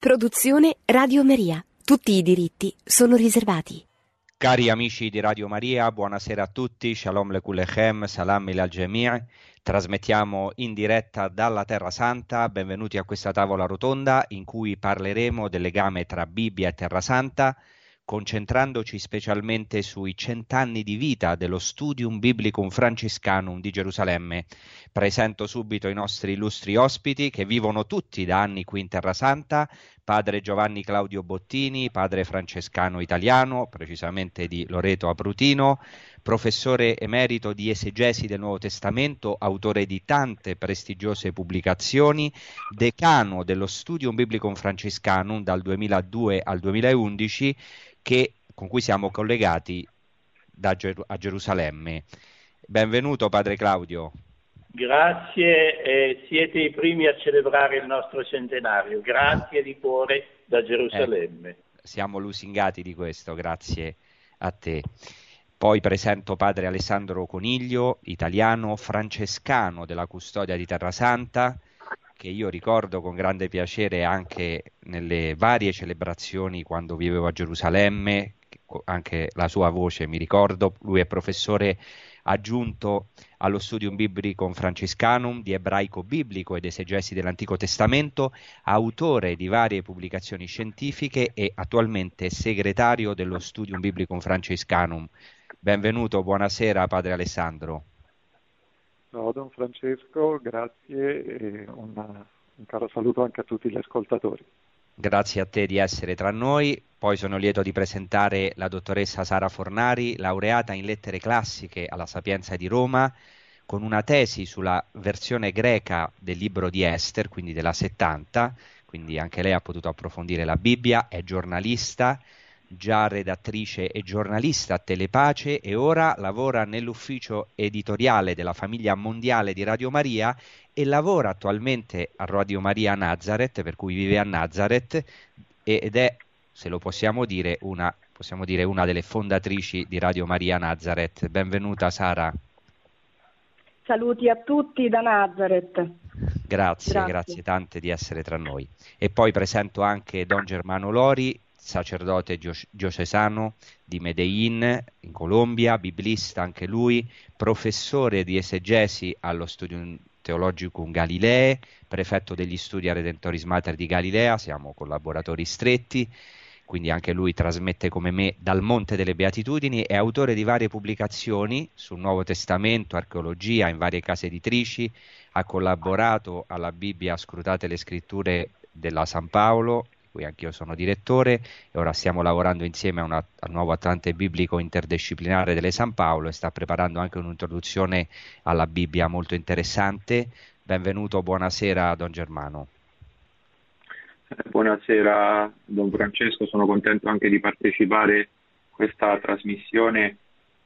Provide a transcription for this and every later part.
Produzione Radio Maria. Tutti i diritti sono riservati. Cari amici di Radio Maria, buonasera a tutti, Shalom Lekulechem, Salam il Jami'. Trasmettiamo in diretta dalla Terra Santa, benvenuti a questa tavola rotonda in cui parleremo del legame tra Bibbia e Terra Santa, concentrandoci specialmente sui cent'anni di vita dello Studium Biblicum Franciscanum di Gerusalemme. Presento subito i nostri illustri ospiti che vivono tutti da anni qui in Terra Santa, padre Giovanni Claudio Bottini, padre francescano italiano, precisamente di Loreto Abrutino, professore emerito di esegesi del Nuovo Testamento, autore di tante prestigiose pubblicazioni, decano dello Studium Biblicum Franciscanum dal 2002 al 2011, che, con cui siamo collegati da a Gerusalemme. Benvenuto padre Claudio. Grazie, eh, siete i primi a celebrare il nostro centenario. Grazie di cuore da Gerusalemme. Eh, siamo lusingati di questo, grazie a te. Poi presento padre Alessandro Coniglio, italiano, francescano della custodia di Terra Santa, che io ricordo con grande piacere anche nelle varie celebrazioni quando vivevo a Gerusalemme, anche la sua voce mi ricordo, lui è professore aggiunto allo Studium Biblicum Franciscanum di ebraico biblico ed esegesi dell'Antico Testamento, autore di varie pubblicazioni scientifiche e attualmente segretario dello Studium Biblicum Franciscanum. Benvenuto, buonasera padre Alessandro. Ciao Don Francesco, grazie e una, un caro saluto anche a tutti gli ascoltatori. Grazie a te di essere tra noi. Poi sono lieto di presentare la dottoressa Sara Fornari, laureata in lettere classiche alla Sapienza di Roma, con una tesi sulla versione greca del libro di Esther, quindi della 70, quindi anche lei ha potuto approfondire la Bibbia, è giornalista, già redattrice e giornalista a Telepace e ora lavora nell'ufficio editoriale della famiglia mondiale di Radio Maria e lavora attualmente a Radio Maria Nazareth, per cui vive a Nazareth ed è se lo possiamo dire, una, possiamo dire una delle fondatrici di Radio Maria Nazareth. Benvenuta Sara. Saluti a tutti da Nazareth. Grazie, grazie, grazie tante di essere tra noi. E poi presento anche Don Germano Lori, sacerdote diocesano di Medellin in Colombia, biblista anche lui, professore di esegesi allo Studium Theologicum Galilee, prefetto degli studi a Redentoris Mater di Galilea, siamo collaboratori stretti quindi anche lui trasmette come me dal Monte delle Beatitudini, è autore di varie pubblicazioni sul Nuovo Testamento, archeologia in varie case editrici, ha collaborato alla Bibbia Scrutate le scritture della San Paolo, cui anch'io sono direttore, e ora stiamo lavorando insieme a una, al nuovo Atlante biblico interdisciplinare delle San Paolo e sta preparando anche un'introduzione alla Bibbia molto interessante. Benvenuto, buonasera Don Germano. Buonasera Don Francesco, sono contento anche di partecipare a questa trasmissione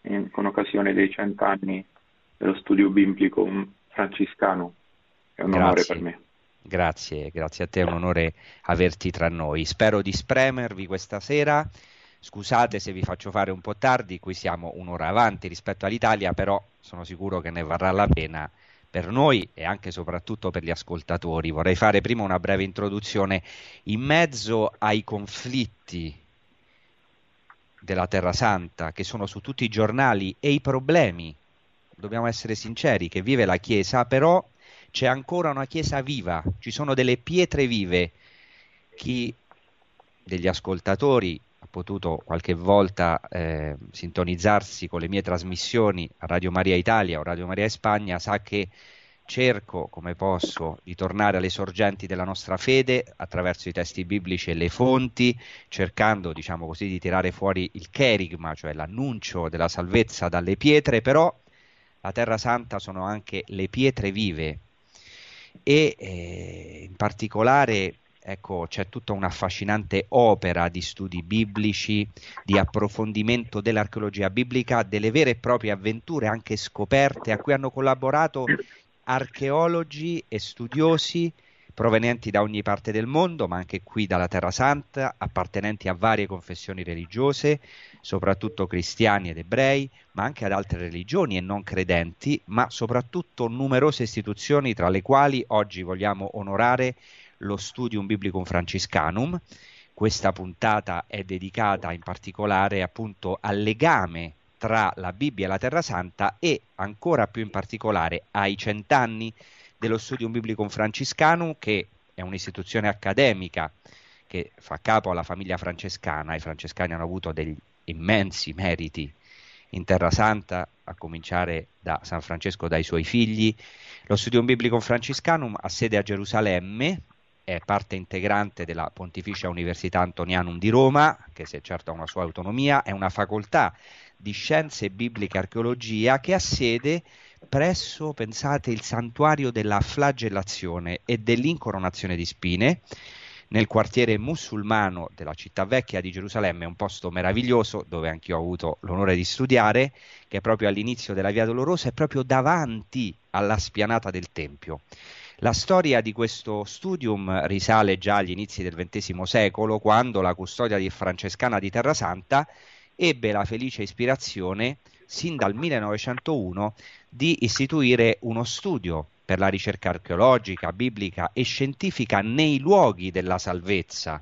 in, con occasione dei cent'anni dello studio biblico franciscano. È un grazie. onore per me. Grazie, grazie a te, è un onore averti tra noi. Spero di spremervi questa sera. Scusate se vi faccio fare un po' tardi, qui siamo un'ora avanti rispetto all'Italia, però sono sicuro che ne varrà la pena per noi e anche e soprattutto per gli ascoltatori. Vorrei fare prima una breve introduzione. In mezzo ai conflitti della Terra Santa che sono su tutti i giornali e i problemi, dobbiamo essere sinceri, che vive la Chiesa, però c'è ancora una Chiesa viva, ci sono delle pietre vive. Chi degli ascoltatori ha potuto qualche volta eh, sintonizzarsi con le mie trasmissioni a Radio Maria Italia o Radio Maria Spagna sa che cerco come posso di tornare alle sorgenti della nostra fede attraverso i testi biblici e le fonti, cercando diciamo così di tirare fuori il cherigma, cioè l'annuncio della salvezza dalle pietre, però la Terra Santa sono anche le pietre vive e eh, in particolare ecco, c'è tutta un'affascinante opera di studi biblici, di approfondimento dell'archeologia biblica, delle vere e proprie avventure, anche scoperte, a cui hanno collaborato archeologi e studiosi provenienti da ogni parte del mondo, ma anche qui dalla Terra Santa, appartenenti a varie confessioni religiose, soprattutto cristiani ed ebrei, ma anche ad altre religioni e non credenti, ma soprattutto numerose istituzioni tra le quali oggi vogliamo onorare lo Studium Biblicum Franciscanum. Questa puntata è dedicata in particolare appunto al legame tra la Bibbia e la Terra Santa e ancora più in particolare ai cent'anni dello Studium Biblicum Franciscanum che è un'istituzione accademica che fa capo alla famiglia francescana. I francescani hanno avuto degli immensi meriti in Terra Santa, a cominciare da San Francesco, dai suoi figli. Lo Studium Biblicum Franciscanum ha sede a Gerusalemme, è parte integrante della Pontificia Università Antonianum di Roma, che se certo ha una sua autonomia, è una facoltà di scienze bibliche e archeologia che ha sede presso, pensate, il santuario della flagellazione e dell'incoronazione di spine, nel quartiere musulmano della città vecchia di Gerusalemme, un posto meraviglioso dove anch'io ho avuto l'onore di studiare, che è proprio all'inizio della Via Dolorosa, è proprio davanti alla spianata del Tempio. La storia di questo studium risale già agli inizi del XX secolo, quando la custodia francescana di Terra Santa ebbe la felice ispirazione, sin dal 1901, di istituire uno studio per la ricerca archeologica, biblica e scientifica nei luoghi della salvezza.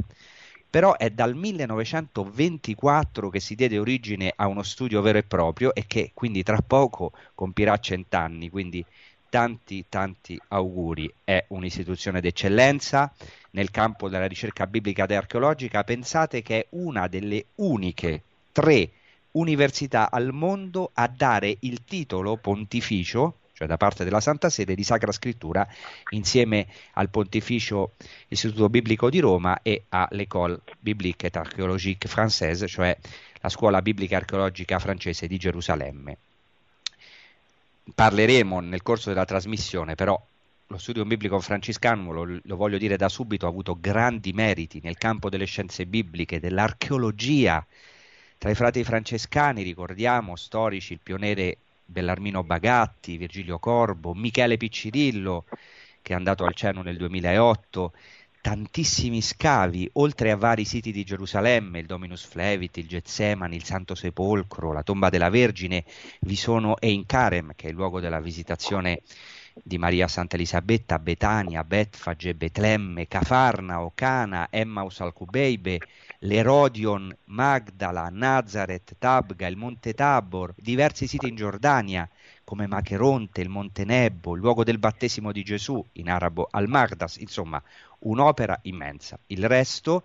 Però è dal 1924 che si diede origine a uno studio vero e proprio e che quindi tra poco compirà cent'anni, quindi tanti tanti auguri. È un'istituzione d'eccellenza nel campo della ricerca biblica ed archeologica. Pensate che è una delle uniche tre università al mondo a dare il titolo pontificio cioè da parte della Santa Sede, di Sacra Scrittura insieme al Pontificio Istituto Biblico di Roma e all'École Biblique et Archéologique Française, cioè la scuola biblica archeologica francese di Gerusalemme. Parleremo nel corso della trasmissione, però lo studio biblico franciscano, lo, lo, voglio dire da subito, ha avuto grandi meriti nel campo delle scienze bibliche, dell'archeologia. Tra i frati francescani ricordiamo storici il pioniere Bellarmino Bagatti, Virgilio Corbo, Michele Piccirillo che è andato al cielo nel 2008, tantissimi scavi, oltre a vari siti di Gerusalemme, il Dominus Flevit, il Getsemani, il Santo Sepolcro, la tomba della Vergine, vi sono Ein Karem, che è il luogo della visitazione di Maria Santa Elisabetta, Betania, Betfage, Betlemme, Cafarnao, Cana, Emmaus al Cubeibe, l'Erodion, Magdala, Nazareth, Tabga, il Monte Tabor, diversi siti in Giordania come Macheronte, il Monte Nebo, il luogo del battesimo di Gesù, in arabo Al-Magdas, insomma un'opera immensa. Il resto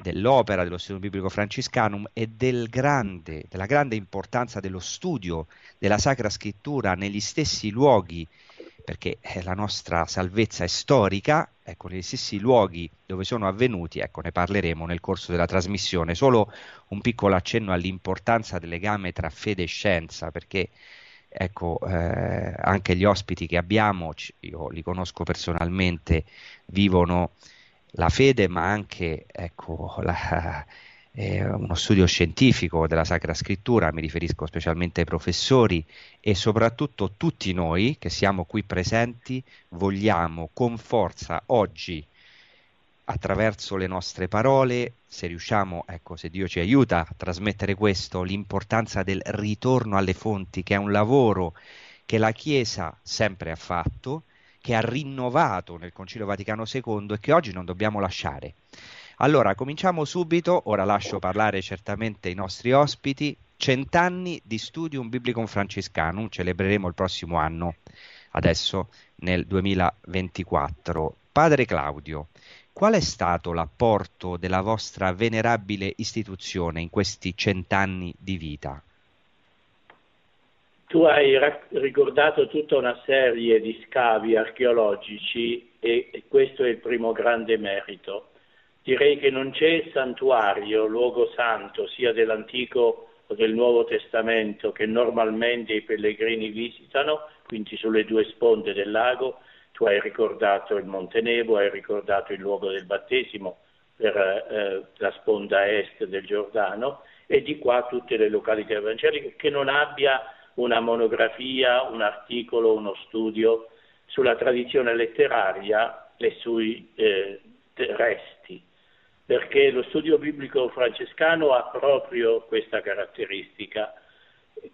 dell'opera dello studio biblico franciscanum e del grande, della grande importanza dello studio della Sacra Scrittura negli stessi luoghi perché eh, la nostra salvezza è storica, ecco, negli stessi luoghi dove sono avvenuti, ecco, ne parleremo nel corso della trasmissione. Solo un piccolo accenno all'importanza del legame tra fede e scienza, perché ecco, eh, anche gli ospiti che abbiamo, io li conosco personalmente, vivono la fede, ma anche ecco, la, eh, uno studio scientifico della Sacra Scrittura, mi riferisco specialmente ai professori e soprattutto tutti noi che siamo qui presenti vogliamo con forza oggi attraverso le nostre parole, se riusciamo, ecco, se Dio ci aiuta a trasmettere questo, l'importanza del ritorno alle fonti, che è un lavoro che la Chiesa sempre ha fatto, che ha rinnovato nel Concilio Vaticano II e che oggi non dobbiamo lasciare. Allora, cominciamo subito, ora lascio parlare certamente i nostri ospiti. Cent'anni di Studium Biblicum Franciscanum, celebreremo il prossimo anno, adesso nel 2024. Padre Claudio, qual è stato l'apporto della vostra venerabile istituzione in questi cent'anni di vita? Tu hai ricordato tutta una serie di scavi archeologici e questo è il primo grande merito direi che non c'è santuario, luogo santo, sia dell'Antico o del Nuovo Testamento, che normalmente i pellegrini visitano, quindi sulle due sponde del lago. Tu hai ricordato il Monte Nebo, hai ricordato il luogo del battesimo per eh, la sponda est del Giordano e di qua tutte le località evangeliche che non abbia una monografia, un articolo, uno studio sulla tradizione letteraria e sui eh, resti perché lo studio biblico francescano ha proprio questa caratteristica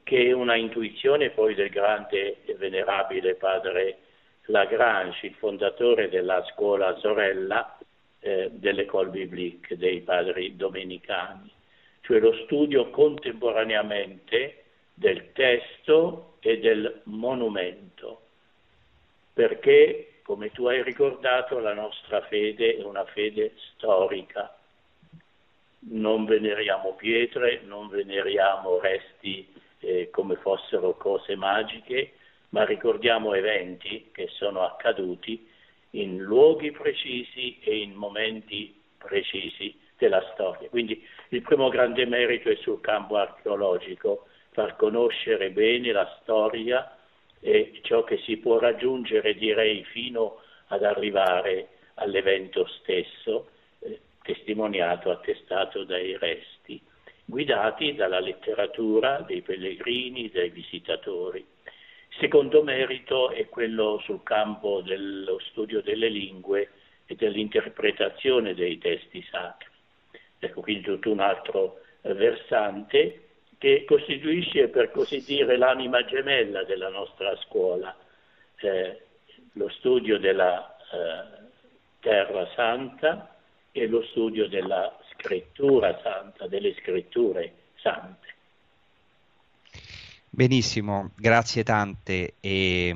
che è una intuizione poi del grande e venerabile padre Lagrange, il fondatore della scuola sorella eh, dell'École biblique dei padri domenicani, cioè lo studio contemporaneamente del testo e del monumento, perché, come tu hai ricordato, la nostra fede è una fede storica. Non veneriamo pietre, non veneriamo resti eh, come fossero cose magiche, ma ricordiamo eventi che sono accaduti in luoghi precisi e in momenti precisi della storia. Quindi il primo grande merito è sul campo archeologico, far conoscere bene la storia e ciò che si può raggiungere, direi, fino ad arrivare all'evento stesso, eh, testimoniato, attestato dai resti, guidati dalla letteratura dei pellegrini, dei visitatori. Secondo merito è quello sul campo dello studio delle lingue e dell'interpretazione dei testi sacri. Ecco quindi tutto un altro versante che costituisce per così dire l'anima gemella della nostra scuola, eh, lo studio della eh, Terra Santa e lo studio della scrittura santa, delle scritture sante. Benissimo, grazie tante. E,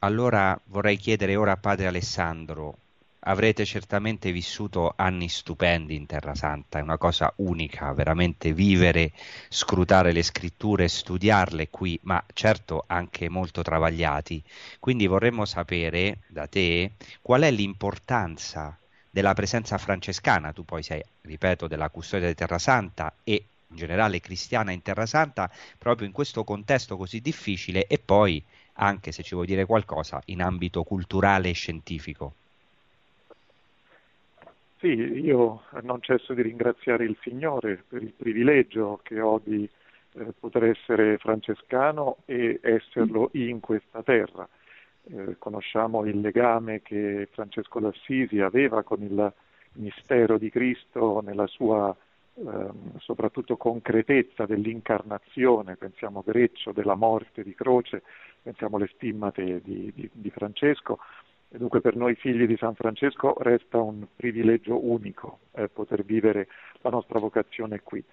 allora vorrei chiedere ora a padre Alessandro avrete certamente vissuto anni stupendi in Terra Santa, è una cosa unica, veramente vivere, scrutare le scritture, studiarle qui, ma certo anche molto travagliati. Quindi vorremmo sapere da te qual è l'importanza della presenza francescana, tu poi sei, ripeto, della custodia di Terra Santa e in generale cristiana in Terra Santa, proprio in questo contesto così difficile e poi, anche se ci vuoi dire qualcosa, in ambito culturale e scientifico. Sì, io non cesso di ringraziare il Signore per il privilegio che ho di eh, poter essere francescano e esserlo in questa terra. Eh, conosciamo il legame che Francesco d'Assisi aveva con il mistero di Cristo nella sua eh, soprattutto concretezza dell'incarnazione, pensiamo Greccio, della morte di croce, pensiamo alle stimmate di, di, di Francesco, e dunque per noi figli di San Francesco resta un privilegio unico eh, poter vivere la nostra vocazione qui.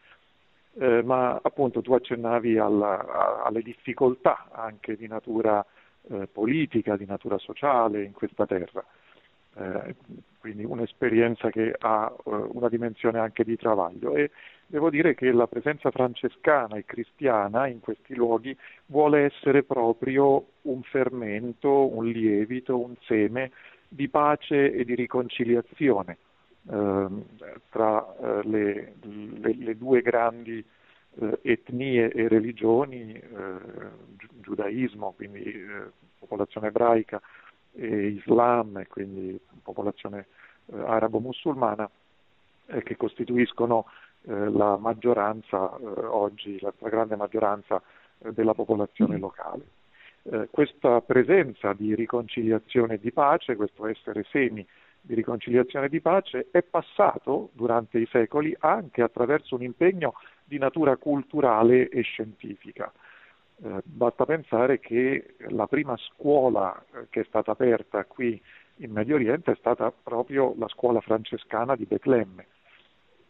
Eh, ma appunto tu accennavi alla, a, alle difficoltà anche di natura eh, politica, di natura sociale in questa terra. Eh, quindi un'esperienza che ha eh, una dimensione anche di travaglio e devo dire che la presenza francescana e cristiana in questi luoghi vuole essere proprio un fermento, un lievito, un seme di pace e di riconciliazione eh, tra eh, le, le, le, due grandi eh, etnie e religioni, eh, giudaismo, quindi popolazione ebraica, e Islam, quindi popolazione eh, arabo-musulmana, eh, che costituiscono eh, la maggioranza eh, oggi, la stragrande maggioranza eh, della popolazione locale. Eh, questa presenza di riconciliazione e di pace, questo essere semi di riconciliazione e di pace, è passato durante i secoli anche attraverso un impegno di natura culturale e scientifica. Eh, basta pensare che la prima scuola che è stata aperta qui in Medio Oriente è stata proprio la scuola francescana di Betlemme.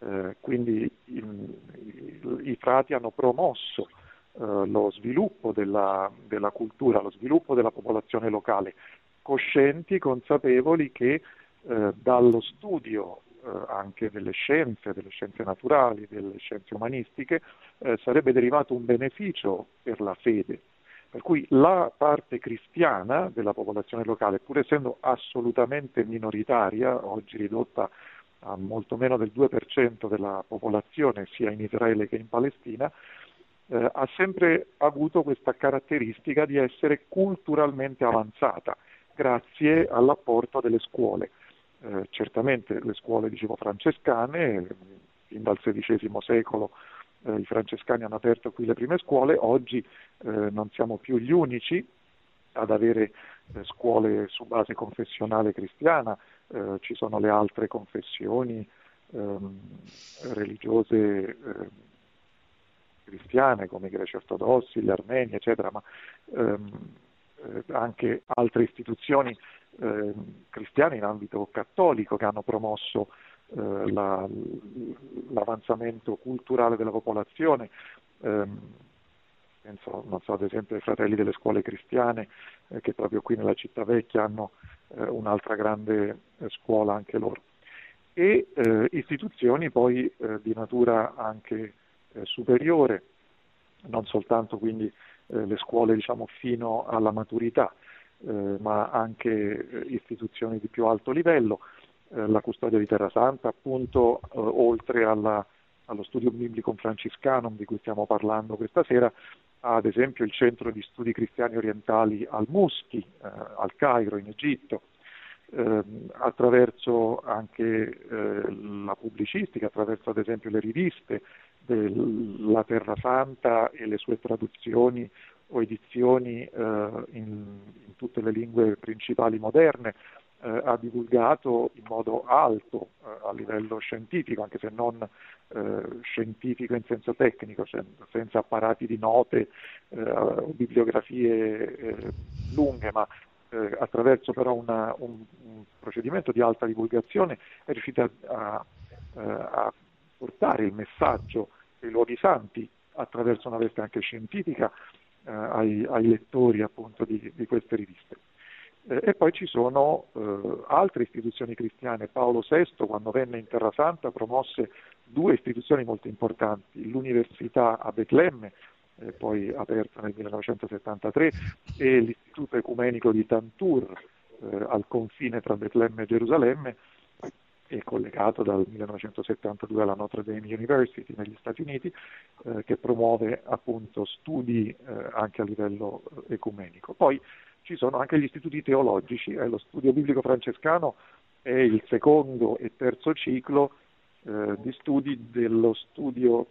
Eh, quindi in, i, i, frati hanno promosso eh, lo sviluppo della, della, cultura, lo sviluppo della popolazione locale, coscienti, consapevoli che eh, dallo studio eh, anche delle scienze, delle scienze naturali, delle scienze umanistiche, eh, sarebbe derivato un beneficio per la fede. Per cui la parte cristiana della popolazione locale, pur essendo assolutamente minoritaria, oggi ridotta a molto meno del 2% della popolazione sia in Israele che in Palestina, eh, ha sempre avuto questa caratteristica di essere culturalmente avanzata, grazie all'apporto delle scuole. Eh, certamente le scuole dicevo, francescane, fin dal XVI secolo eh, i francescani hanno aperto qui le prime scuole, oggi eh, non siamo più gli unici ad avere eh, scuole su base confessionale cristiana, eh, ci sono le altre confessioni ehm, religiose cristiane come i greci ortodossi, gli armeni, eccetera, ma ehm, eh, anche altre istituzioni eh, cristiane in ambito cattolico che hanno promosso eh, la, l'avanzamento culturale della popolazione. Ehm, penso, so, ad esempio ai fratelli delle scuole cristiane eh, che proprio qui nella città vecchia hanno eh, un'altra grande eh, scuola anche loro. E eh, istituzioni poi eh, di natura anche superiore, non soltanto quindi le scuole diciamo, fino alla maturità, ma anche istituzioni di più alto livello, la custodia di Terra Santa, appunto, oltre alla, allo studio biblico francescano di cui stiamo parlando questa sera, ad esempio il centro di studi cristiani orientali al Muschi, eh, al Cairo in Egitto, eh, attraverso anche eh, la pubblicistica, attraverso ad esempio le riviste della Terra Santa e le sue traduzioni o edizioni eh, in, in tutte le lingue principali moderne, eh, ha divulgato in modo alto eh, a livello scientifico, anche se non eh, scientifico in senso tecnico, cioè senza apparati di note eh, o bibliografie eh, lunghe, ma eh, attraverso però una, un, un, procedimento di alta divulgazione è riuscita a, a portare il messaggio dei luoghi santi attraverso una veste anche scientifica ai, ai, lettori appunto di, di queste riviste. Eh, e poi ci sono eh, altre istituzioni cristiane. Paolo VI, quando venne in Terra Santa, promosse due istituzioni molto importanti, l'Università a Betlemme, eh, poi aperta nel 1973, e l'Istituto Ecumenico di Tantur, eh, al confine tra Betlemme e Gerusalemme, e collegato dal 1972 alla Notre Dame University negli Stati Uniti, eh, che promuove appunto studi eh, anche a livello ecumenico. Poi ci sono anche gli istituti teologici, eh, lo studio biblico francescano è il secondo e terzo ciclo eh, di studi dello studio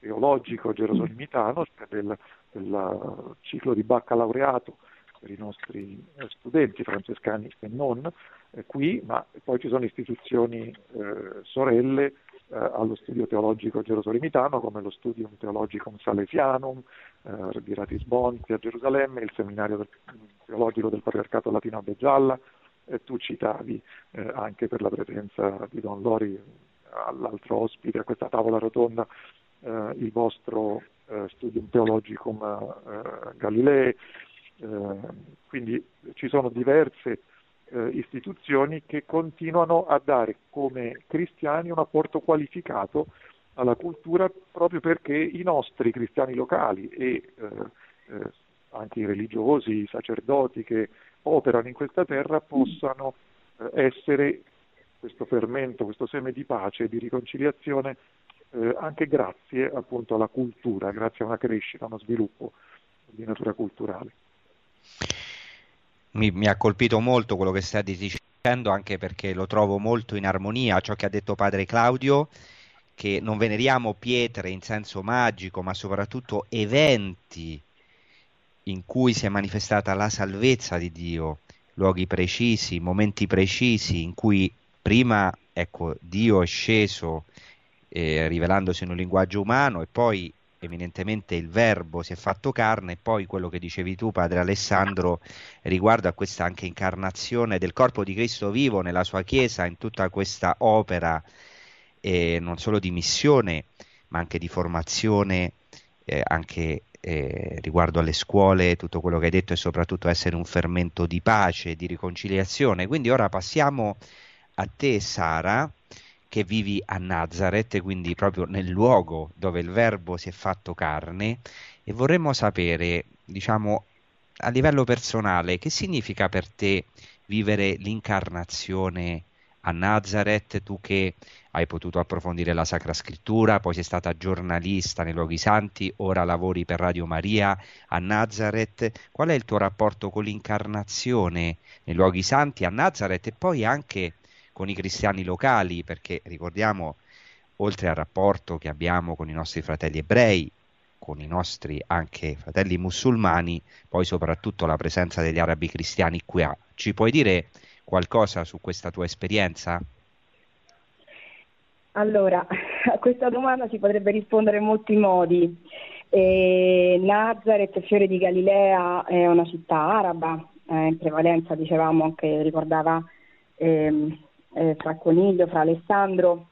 teologico gerosolimitano, cioè del, del ciclo di baccalaureato per i nostri eh, studenti francescani e non eh, qui, ma poi ci sono istituzioni eh, sorelle eh, allo studio teologico gerosolimitano come lo Studium Theologicum Salesianum eh, di Ratisbonti a Gerusalemme, il seminario del, teologico del Patriarcato Latino a Beggialla, e tu citavi eh, anche per la presenza di Don Lori all'altro ospite a questa tavola rotonda eh, il vostro eh, Studium Theologicum eh, Galilei, quindi ci sono diverse eh, istituzioni che continuano a dare come cristiani un apporto qualificato alla cultura proprio perché i nostri cristiani locali e eh, eh, anche i religiosi, i sacerdoti che operano in questa terra possano eh, essere questo fermento, questo seme di pace di riconciliazione eh, anche grazie appunto alla cultura, grazie a una crescita, a uno sviluppo di natura culturale mi, mi, ha colpito molto quello che stai dicendo, anche perché lo trovo molto in armonia a ciò che ha detto padre Claudio, che non veneriamo pietre in senso magico, ma soprattutto eventi in cui si è manifestata la salvezza di Dio, luoghi precisi, momenti precisi in cui prima ecco, Dio è sceso eh, rivelandosi in un linguaggio umano e poi eminentemente il verbo si è fatto carne e poi quello che dicevi tu padre Alessandro riguardo a questa anche incarnazione del corpo di Cristo vivo nella sua chiesa in tutta questa opera eh, non solo di missione ma anche di formazione eh, anche eh, riguardo alle scuole tutto quello che hai detto e soprattutto essere un fermento di pace di riconciliazione. Quindi ora passiamo a te Sara che vivi a Nazareth, quindi proprio nel luogo dove il Verbo si è fatto carne, e vorremmo sapere, diciamo, a livello personale, che significa per te vivere l'incarnazione a Nazareth, tu che hai potuto approfondire la Sacra Scrittura, poi sei stata giornalista nei luoghi santi, ora lavori per Radio Maria a Nazareth. Qual è il tuo rapporto con l'incarnazione nei luoghi santi a Nazareth e poi anche con i cristiani locali, perché ricordiamo, oltre al rapporto che abbiamo con i nostri fratelli ebrei, con i nostri anche fratelli musulmani, poi soprattutto la presenza degli arabi cristiani qui. Ci puoi dire qualcosa su questa tua esperienza? Allora, a questa domanda si potrebbe rispondere in molti modi. E Nazareth, fiore di Galilea, è una città araba, eh, in prevalenza dicevamo anche, ricordava ehm, eh, fra Coniglio, fra Alessandro,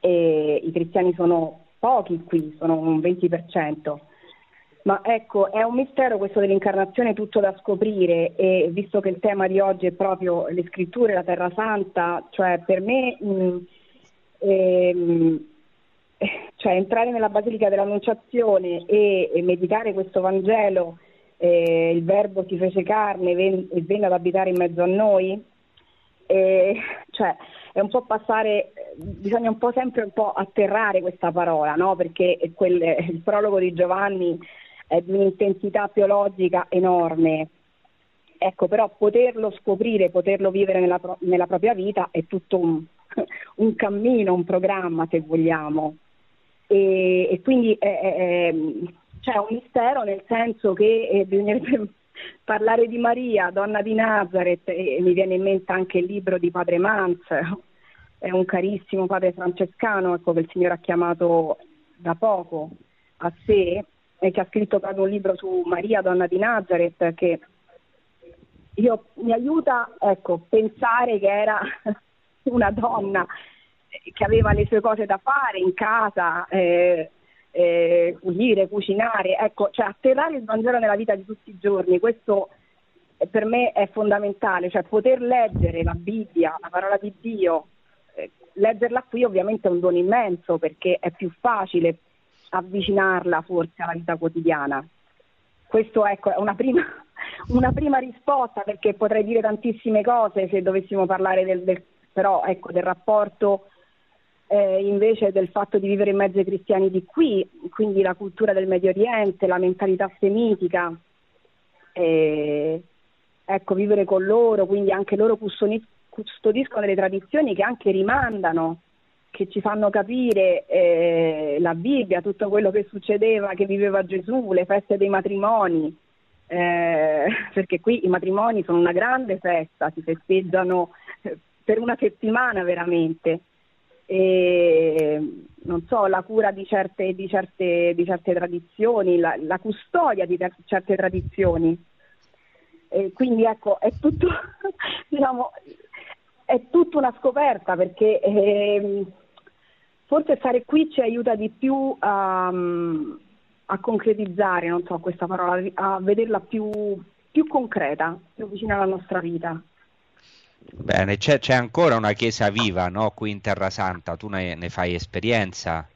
e i cristiani sono pochi qui, sono un 20%. Ma ecco, è un mistero questo dell'incarnazione tutto da scoprire e visto che il tema di oggi è proprio le scritture, la Terra Santa, cioè per me mh, ehm, cioè entrare nella Basilica dell'Annunciazione e, e meditare questo Vangelo, eh, il Verbo si fece carne e venne ad abitare in mezzo a noi, eh, cioè è un po' passare, bisogna un po' sempre un po' atterrare questa parola, no? perché quel, il prologo di Giovanni è di un'intensità teologica enorme. Ecco, però poterlo scoprire, poterlo vivere nella, nella propria vita è tutto un, un, cammino, un programma, se vogliamo. E, e quindi è, è, c'è un mistero nel senso che eh, bisognerebbe parlare di Maria, donna di Nazareth, e mi viene in mente anche il libro di padre Manz, è un carissimo padre francescano ecco, che il Signore ha chiamato da poco a sé e che ha scritto proprio un libro su Maria, donna di Nazareth, che io, mi aiuta ecco, a pensare che era una donna che aveva le sue cose da fare in casa, eh, eh, pulire, cucinare, ecco, cioè atterrare il Vangelo nella vita di tutti i giorni, questo per me è fondamentale, cioè poter leggere la Bibbia, la parola di Dio, eh, leggerla qui ovviamente è un dono immenso perché è più facile avvicinarla forse alla vita quotidiana. Questo ecco, è una prima, una prima risposta perché potrei dire tantissime cose se dovessimo parlare del, del, però, ecco, del rapporto eh, invece del fatto di vivere in mezzo ai cristiani di qui, quindi la cultura del Medio Oriente, la mentalità semitica, eh, ecco, vivere con loro, quindi anche loro custodiscono delle tradizioni che anche rimandano che ci fanno capire eh, la Bibbia, tutto quello che succedeva, che viveva Gesù, le feste dei matrimoni, eh, perché qui i matrimoni sono una grande festa, si festeggiano eh, per una settimana veramente. E, non so, la cura di certe, di certe, di certe tradizioni, la, la, custodia di ter- certe tradizioni. E quindi ecco, è tutto, diciamo, è tutta una scoperta perché eh, forse stare qui ci aiuta di più a, a concretizzare, non so questa parola, a vederla più, più concreta, più vicina alla nostra vita. Bene, c'è, c'è ancora una chiesa viva no? qui in Terra Santa, tu ne, ne fai esperienza?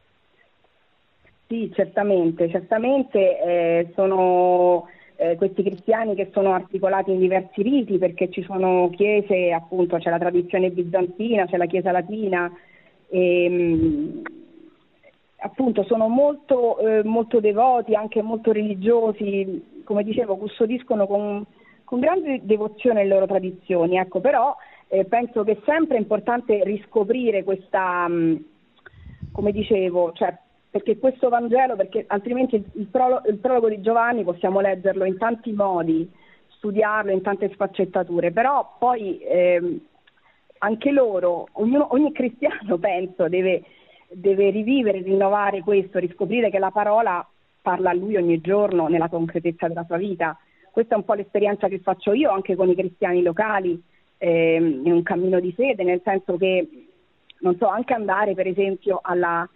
Sì, certamente, certamente eh, sono eh, questi cristiani che sono articolati in diversi riti perché ci sono chiese, appunto c'è la tradizione bizantina, c'è la chiesa latina, e, ehm, appunto sono molto, eh, molto, devoti, anche molto religiosi, come dicevo, custodiscono con, con grande devozione le loro tradizioni, ecco, però eh, penso che è sempre importante riscoprire questa, mh, mm, come dicevo, cioè, perché questo Vangelo, perché altrimenti il, prologo, il prologo di Giovanni possiamo leggerlo in tanti modi, studiarlo in tante sfaccettature, però poi eh, anche loro, ognuno, ogni cristiano penso deve, deve rivivere, rinnovare questo, riscoprire che la parola parla a lui ogni giorno nella concretezza della sua vita. Questa è un po' l'esperienza che faccio io anche con i cristiani locali, ehm, in un cammino di fede, nel senso che, non so, anche andare per esempio alla,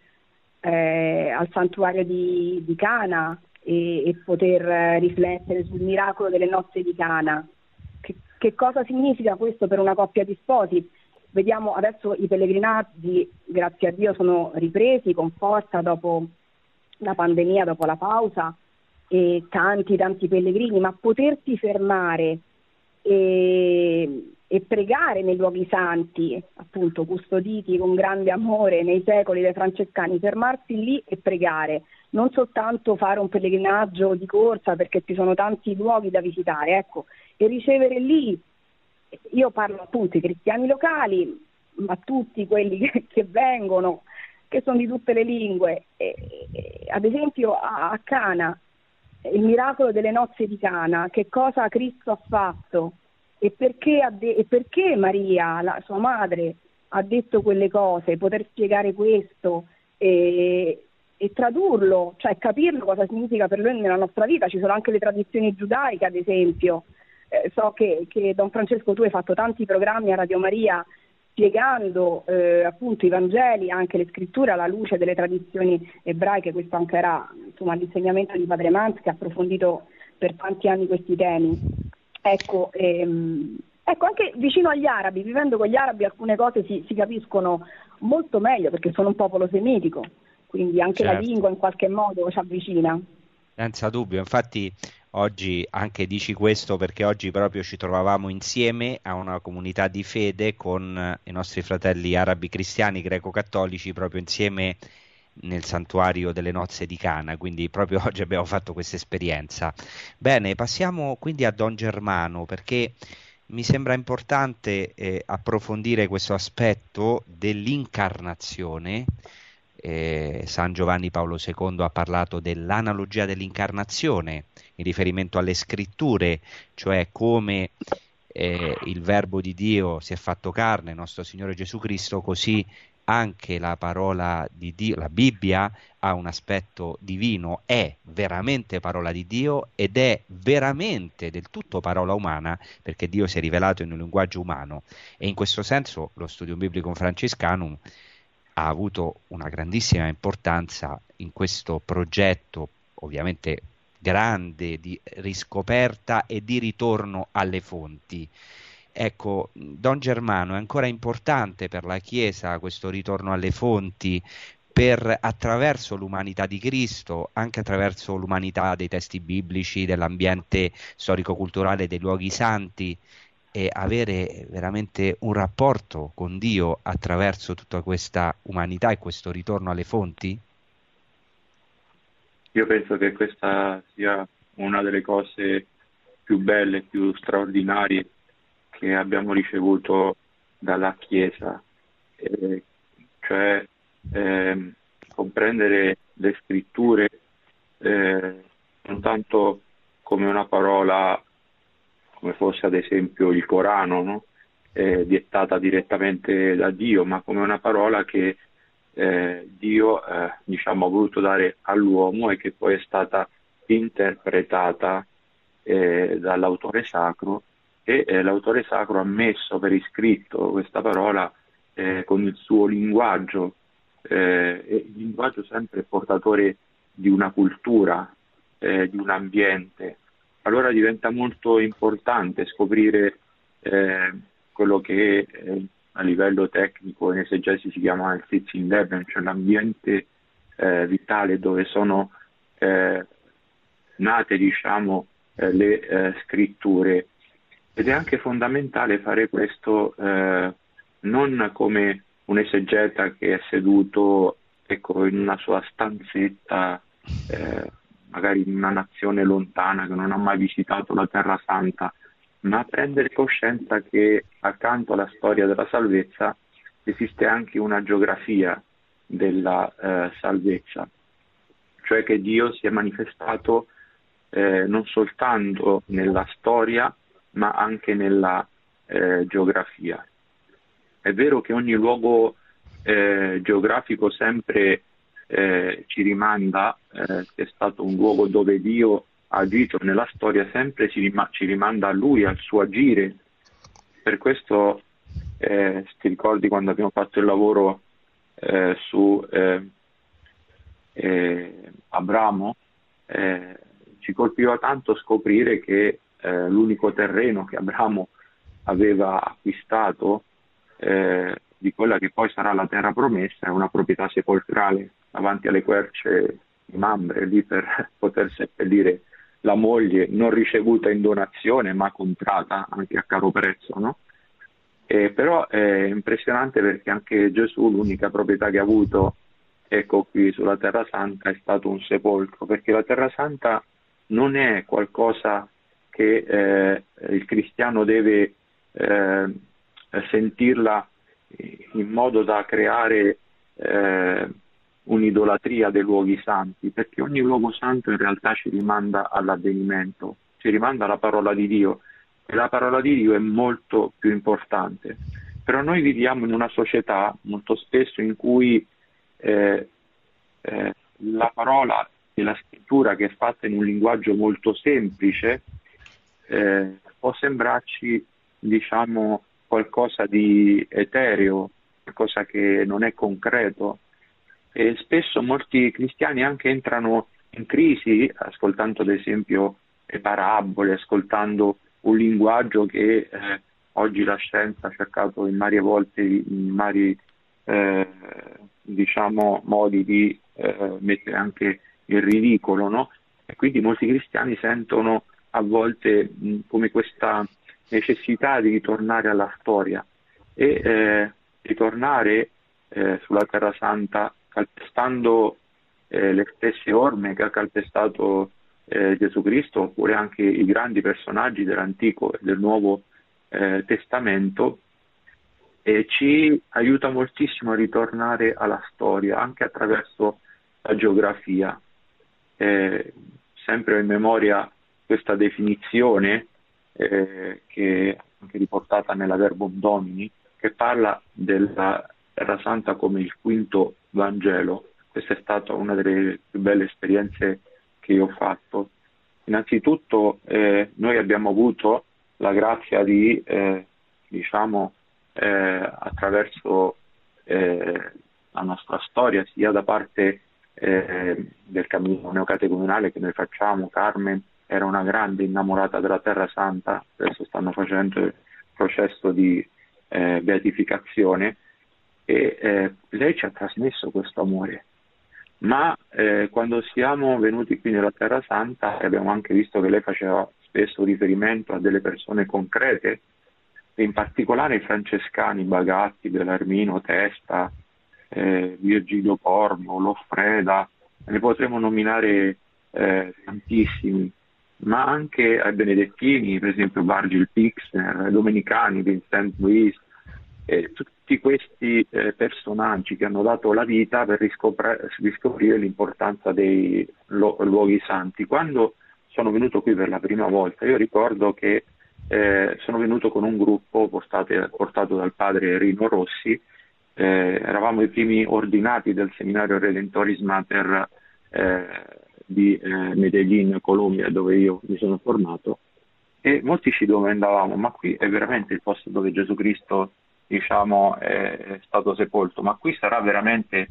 eh, al santuario di, di Cana e, e poter riflettere sul miracolo delle nozze di Cana. Che, che cosa significa questo per una coppia di sposi? Vediamo adesso i pellegrinaggi, grazie a Dio, sono ripresi con forza dopo la pandemia, dopo la pausa, e tanti, tanti pellegrini, ma potersi fermare e, e pregare nei luoghi santi, appunto custoditi con grande amore nei secoli dai francescani, fermarsi lì e pregare, non soltanto fare un pellegrinaggio di corsa perché ci sono tanti luoghi da visitare, ecco, e ricevere lì io parlo appunto ai cristiani locali, ma tutti quelli che, che vengono, che sono di tutte le lingue, e, e, ad esempio a, a Cana, il miracolo delle nozze di Cana, che cosa Cristo ha fatto e perché, de- e perché Maria, la, sua madre, ha detto quelle cose, poter spiegare questo e, e tradurlo, cioè capirlo cosa significa per lui nella nostra vita. Ci sono anche le tradizioni giudaiche, ad esempio. Eh, so che, che, Don Francesco tu hai fatto tanti programmi a Radio Maria spiegando eh, appunto i Vangeli, anche le scritture alla luce delle tradizioni ebraiche, questo anche era insomma, l'insegnamento di Padre Manz che ha approfondito per tanti anni questi temi. Ecco, ehm, ecco, anche vicino agli arabi, vivendo con gli arabi alcune cose si, si capiscono molto meglio perché sono un popolo semitico quindi anche certo. la lingua in qualche modo ci avvicina. Senza dubbio, infatti oggi anche dici questo perché oggi proprio ci trovavamo insieme a una comunità di fede con i nostri fratelli arabi cristiani greco-cattolici proprio insieme nel santuario delle nozze di Cana, quindi proprio oggi abbiamo fatto questa esperienza. Bene, passiamo quindi a Don Germano perché mi sembra importante eh, approfondire questo aspetto dell'incarnazione. Eh, San Giovanni Paolo II ha parlato dell'analogia dell'incarnazione in riferimento alle scritture, cioè come eh, il verbo di Dio si è fatto carne, nostro Signore Gesù Cristo, così anche la parola di Dio, la Bibbia ha un aspetto divino, è veramente parola di Dio ed è veramente del tutto parola umana perché Dio si è rivelato in un linguaggio umano. E in questo senso lo studio biblico francescanum ha avuto una grandissima importanza in questo progetto, ovviamente grande, di riscoperta e di ritorno alle fonti. Ecco, Don Germano è ancora importante per la Chiesa questo ritorno alle fonti per attraverso l'umanità di Cristo, anche attraverso l'umanità dei testi biblici, dell'ambiente storico-culturale dei luoghi santi, e avere veramente un rapporto con Dio attraverso tutta questa umanità e questo ritorno alle fonti? Io penso che questa sia una delle cose più belle, più straordinarie che abbiamo ricevuto dalla Chiesa, eh, cioè eh, comprendere le scritture eh, non tanto come una parola come fosse ad esempio il Corano, no? eh, dettata direttamente da Dio, ma come una parola che eh, Dio eh, diciamo, ha voluto dare all'uomo e che poi è stata interpretata eh, dall'autore sacro e eh, l'autore sacro ha messo per iscritto questa parola eh, con il suo linguaggio, e il linguaggio sempre portatore di una cultura, di un ambiente, allora diventa molto importante scoprire eh, quello che eh, a livello tecnico in esegesi si chiama il Sitzing Leben, cioè l'ambiente eh, vitale dove sono eh, nate diciamo, eh, le eh, scritture. Ed è anche fondamentale fare questo non come un esegeta che è seduto ecco, in una sua stanzetta magari in una nazione lontana che non ha mai visitato la Terra Santa, ma prendere coscienza che accanto alla storia della salvezza esiste anche una geografia della eh, salvezza, cioè che Dio si è manifestato eh, non soltanto nella storia, ma anche nella eh, geografia. È vero che ogni luogo eh, geografico sempre eh, ci rimanda, eh, che è stato un luogo dove Dio agito nella storia, sempre ci, rim- ci rimanda a Lui, al suo agire. Per questo, eh, ti ricordi quando abbiamo fatto il lavoro eh, su eh, eh, Abramo, ci colpiva tanto scoprire che l'unico terreno che Abramo aveva acquistato di quella che poi sarà la terra promessa è una proprietà sepolcrale davanti alle querce di Mambre lì per poter seppellire la moglie non ricevuta in donazione ma comprata anche a caro prezzo. No? Eh, però è impressionante perché anche Gesù l'unica proprietà che ha avuto ecco qui sulla Terra Santa è stato un sepolcro perché la Terra Santa non è qualcosa che eh, il cristiano deve eh, sentirla in modo da creare eh, un'idolatria dei luoghi santi, perché ogni luogo santo in realtà ci rimanda all'avvenimento, ci rimanda alla parola di Dio e la parola di Dio è molto più importante. Però noi viviamo in una società molto spesso in cui eh, eh, la parola e la scrittura che è fatta in un linguaggio molto semplice eh, può sembrarci diciamo qualcosa di etereo, qualcosa che non è concreto e spesso molti cristiani anche entrano in crisi ascoltando ad esempio le parabole, ascoltando un linguaggio che eh, oggi la scienza ha cercato in varie volte, in vari eh, diciamo, modi di eh, mettere anche il ridicolo, no? E quindi molti cristiani sentono a volte mh, come questa necessità di ritornare alla storia e eh, ritornare eh, sulla Terra Santa calpestando eh, le stesse orme che ha calpestato eh, Gesù Cristo oppure anche i grandi personaggi dell'Antico e del Nuovo eh, Testamento ci aiuta moltissimo a ritornare alla storia anche attraverso la geografia. Eh, sempre in memoria questa definizione eh, che è anche riportata nella Verbum Domini che parla della Terra Santa come il quinto Vangelo. Questa è stata una delle più belle esperienze che io ho fatto. Innanzitutto eh, noi abbiamo avuto la grazia di, eh, diciamo, eh, attraverso eh, la nostra storia, sia da parte eh, del cammino neocatecumenale che noi facciamo, Carmen era una grande innamorata della Terra Santa, adesso stanno facendo il processo di eh, beatificazione e lei ci ha trasmesso questo amore. Ma eh, quando siamo venuti qui nella Terra Santa abbiamo anche visto che lei faceva spesso riferimento a delle persone concrete, in particolare i francescani, Bagatti, Bellarmino, Testa, eh, Virgilio Corno, Loffreda, ne potremmo nominare eh, tantissimi, ma anche ai benedettini, per esempio Virgil Pixner, ai domenicani, Vincent Louis, eh, tutti questi eh, personaggi che hanno dato la vita per riscoprire l'importanza dei lo- luoghi santi. Quando sono venuto qui per la prima volta, io ricordo che eh, sono venuto con un gruppo portate, portato dal padre Rino Rossi, eh, eravamo i primi ordinati del seminario Redentoris Mater eh, di eh, Medellin, Colombia, dove io mi sono formato, e molti ci domandavamo, ma qui è veramente il posto dove Gesù Cristo diciamo, è stato sepolto, ma qui sarà veramente,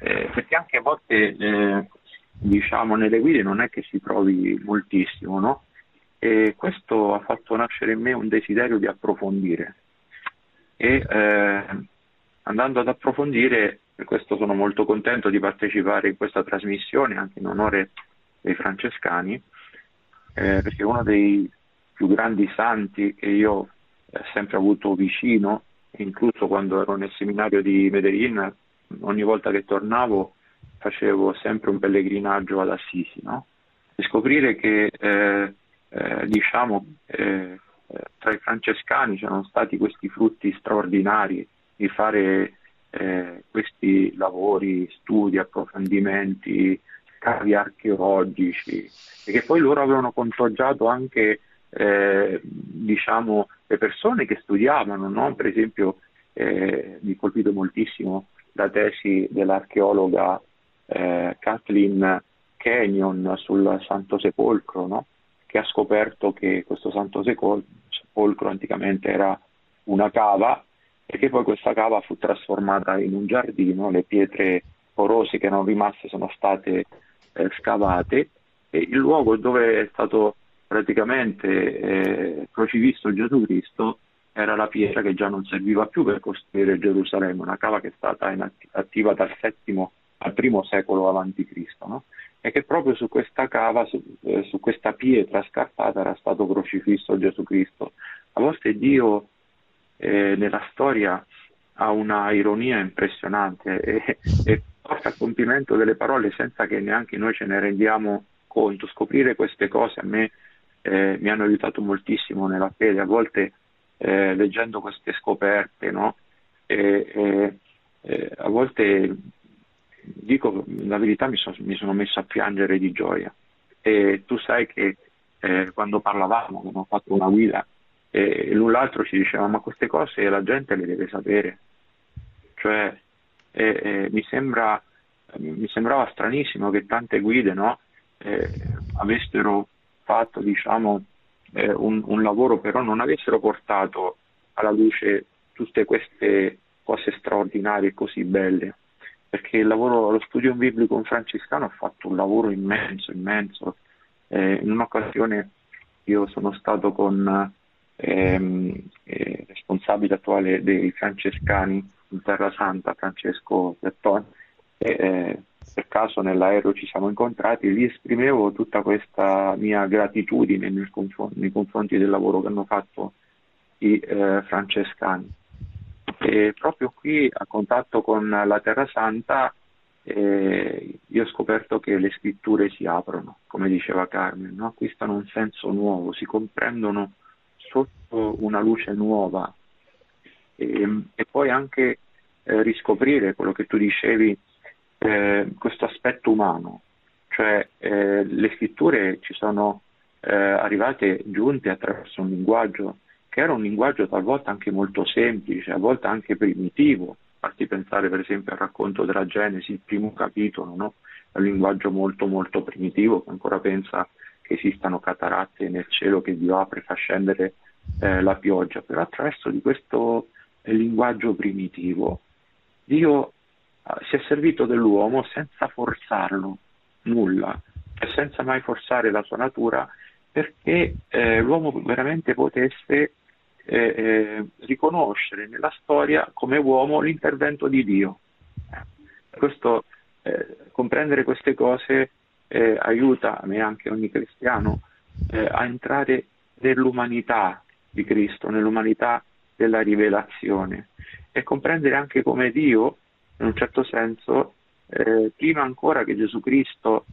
eh, perché anche a volte eh, diciamo, nelle guide non è che si trovi moltissimo, no? E questo ha fatto nascere in me un desiderio di approfondire. E eh, andando ad approfondire, per questo sono molto contento di partecipare in questa trasmissione, anche in onore dei francescani, eh, perché uno dei più grandi santi che io ho sempre avuto vicino incluso quando ero nel seminario di Medellin, ogni volta che tornavo facevo sempre un pellegrinaggio ad Assisi, no? e scoprire che eh, eh, diciamo, eh, tra i francescani c'erano stati questi frutti straordinari di fare eh, questi lavori, studi, approfondimenti, cavi archeologici e che poi loro avevano contagiato anche eh, diciamo, le persone che studiavano, no? per esempio eh, mi colpito moltissimo la tesi dell'archeologa eh, Kathleen Kenyon sul Santo Sepolcro, no? che ha scoperto che questo Santo Sepolcro anticamente era una cava e che poi questa cava fu trasformata in un giardino, le pietre porose che erano rimaste sono state eh, scavate e il luogo dove è stato praticamente eh, crocifisso Gesù Cristo era la pietra che già non serviva più per costruire Gerusalemme, una cava che è stata attiva dal VII al primo secolo Cristo, no? e che proprio su questa cava, su, eh, su, questa pietra scarpata era stato crocifisso Gesù Cristo. A volte Dio eh, nella storia ha una ironia impressionante e, e porta a compimento delle parole senza che neanche noi ce ne rendiamo conto. Scoprire queste cose a me eh, mi hanno aiutato moltissimo nella fede, a volte eh, leggendo queste scoperte, no? e, e, a volte dico la verità mi, so, mi, sono messo a piangere di gioia e tu sai che eh, quando parlavamo, abbiamo fatto una guida e l'un l'altro ci diceva ma queste cose la gente le deve sapere, cioè mi sembra mi sembrava stranissimo che tante guide no, eh, avessero fatto diciamo, eh, un, un, lavoro, però non avessero portato alla luce tutte queste cose straordinarie e così belle. Perché lavoro, lo studio biblico francescano ha fatto un lavoro immenso, immenso. Eh, in un'occasione io sono stato con ehm, eh, responsabile attuale dei francescani in Terra Santa, Francesco Bertone, e eh, per caso nell'aereo ci siamo incontrati gli esprimevo tutta questa mia gratitudine nei confronti, nei confronti del lavoro che hanno fatto i eh, francescani. E proprio qui a contatto con la Terra Santa eh, io ho scoperto che le scritture si aprono, come diceva Carmen, no? acquistano un senso nuovo, si comprendono sotto una luce nuova e, e poi anche eh, riscoprire quello che tu dicevi, eh, questo aspetto umano, cioè eh, le scritture ci sono eh, arrivate giunte attraverso un linguaggio che era un linguaggio talvolta anche molto semplice, a volte anche primitivo, farti pensare per esempio al racconto della Genesi, il primo capitolo, no? è un linguaggio molto molto primitivo che ancora pensa che esistano cataratte nel cielo che Dio apre e fa scendere eh, la pioggia, però attraverso di questo eh, linguaggio primitivo Dio si è servito dell'uomo senza forzarlo, nulla, e senza mai forzare la sua natura perché eh, l'uomo veramente potesse eh, eh, riconoscere nella storia come uomo l'intervento di Dio. Questo, comprendere queste cose aiuta a me anche ogni cristiano a entrare nell'umanità di Cristo, nell'umanità della rivelazione e comprendere anche come Dio, in un certo senso, eh, prima ancora che Gesù Cristo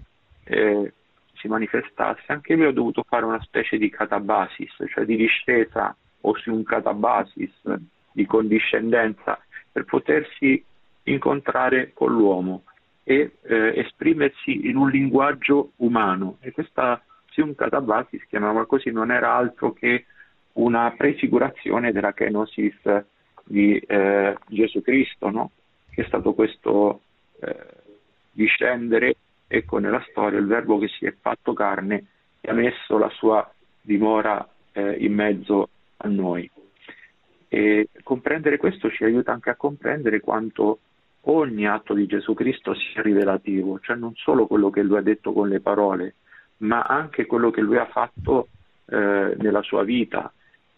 eh, si manifestasse, anche lui ha dovuto fare una specie di catabasis, cioè di discesa o su un catabasis di condiscendenza per potersi incontrare con l'uomo e eh, esprimersi in un linguaggio umano. E questa un Catabasis, chiamiamola così, non era altro che una prefigurazione della kenosis di eh, Gesù Cristo, no? È stato questo eh, discendere, ecco nella storia, il verbo che si è fatto carne e ha messo la sua dimora eh, in mezzo a noi. E comprendere questo ci aiuta anche a comprendere quanto ogni atto di Gesù Cristo sia rivelativo, cioè non solo quello che lui ha detto con le parole, ma anche quello che lui ha fatto eh, nella sua vita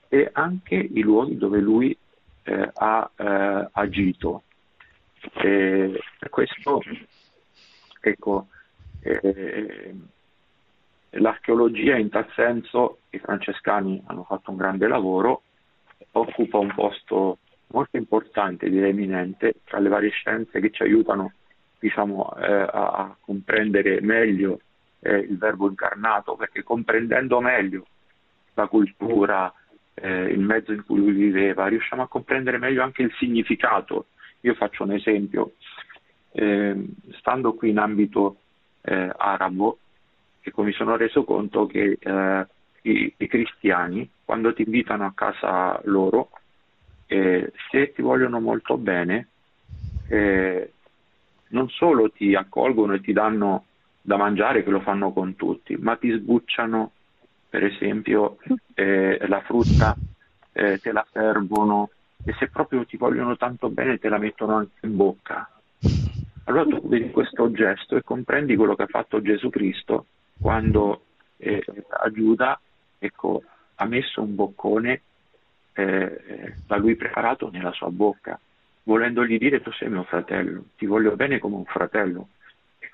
e anche i luoghi dove lui eh, ha eh, agito. E questo, ecco, eh, l'archeologia in tal senso, i francescani hanno fatto un grande lavoro, occupa un posto molto importante, direi eminente, tra le varie scienze che ci aiutano diciamo, eh, a, a comprendere meglio eh, il verbo incarnato, perché comprendendo meglio la cultura, eh, il mezzo in cui lui viveva, riusciamo a comprendere meglio anche il significato. Io faccio un esempio, eh, stando qui in ambito eh, arabo, ecco, mi sono reso conto che eh, i, i, cristiani, quando ti invitano a casa loro, eh, se ti vogliono molto bene, non solo ti accolgono e ti danno da mangiare che lo fanno con tutti, ma ti sbucciano per esempio eh, la frutta, eh, te la servono e se proprio ti vogliono tanto bene te la mettono anche in bocca. Allora tu vedi questo gesto e comprendi quello che ha fatto Gesù Cristo quando eh, a Giuda ecco, ha messo un boccone eh, da lui preparato nella sua bocca, volendogli dire tu sei mio fratello, ti voglio bene come un fratello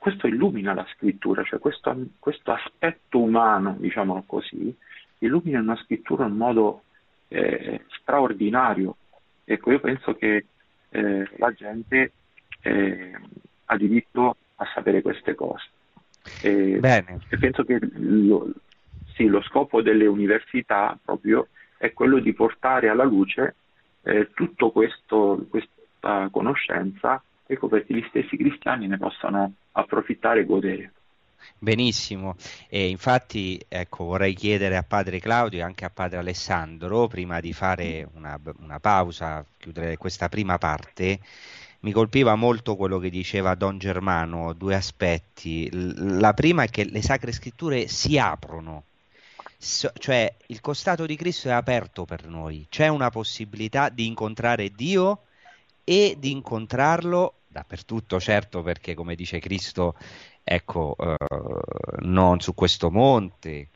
questo illumina la scrittura, cioè questo, questo aspetto umano, diciamo così, illumina una scrittura in modo eh, straordinario. Ecco, io penso che eh, la gente eh, ha diritto a sapere queste cose. E, e penso che lo, sì, lo, scopo delle università proprio è quello di portare alla luce eh, questo, questa conoscenza ecco perché gli stessi cristiani ne possano approfittare e godere. Benissimo, e infatti ecco, vorrei chiedere a padre Claudio e anche a padre Alessandro, prima di fare una, una pausa, chiudere questa prima parte, mi colpiva molto quello che diceva Don Germano, due aspetti. La prima è che le sacre scritture si aprono, so, cioè il costato di Cristo è aperto per noi, c'è una possibilità di incontrare Dio e di incontrarlo dappertutto, certo, perché come dice Cristo, ecco, eh, non su questo monte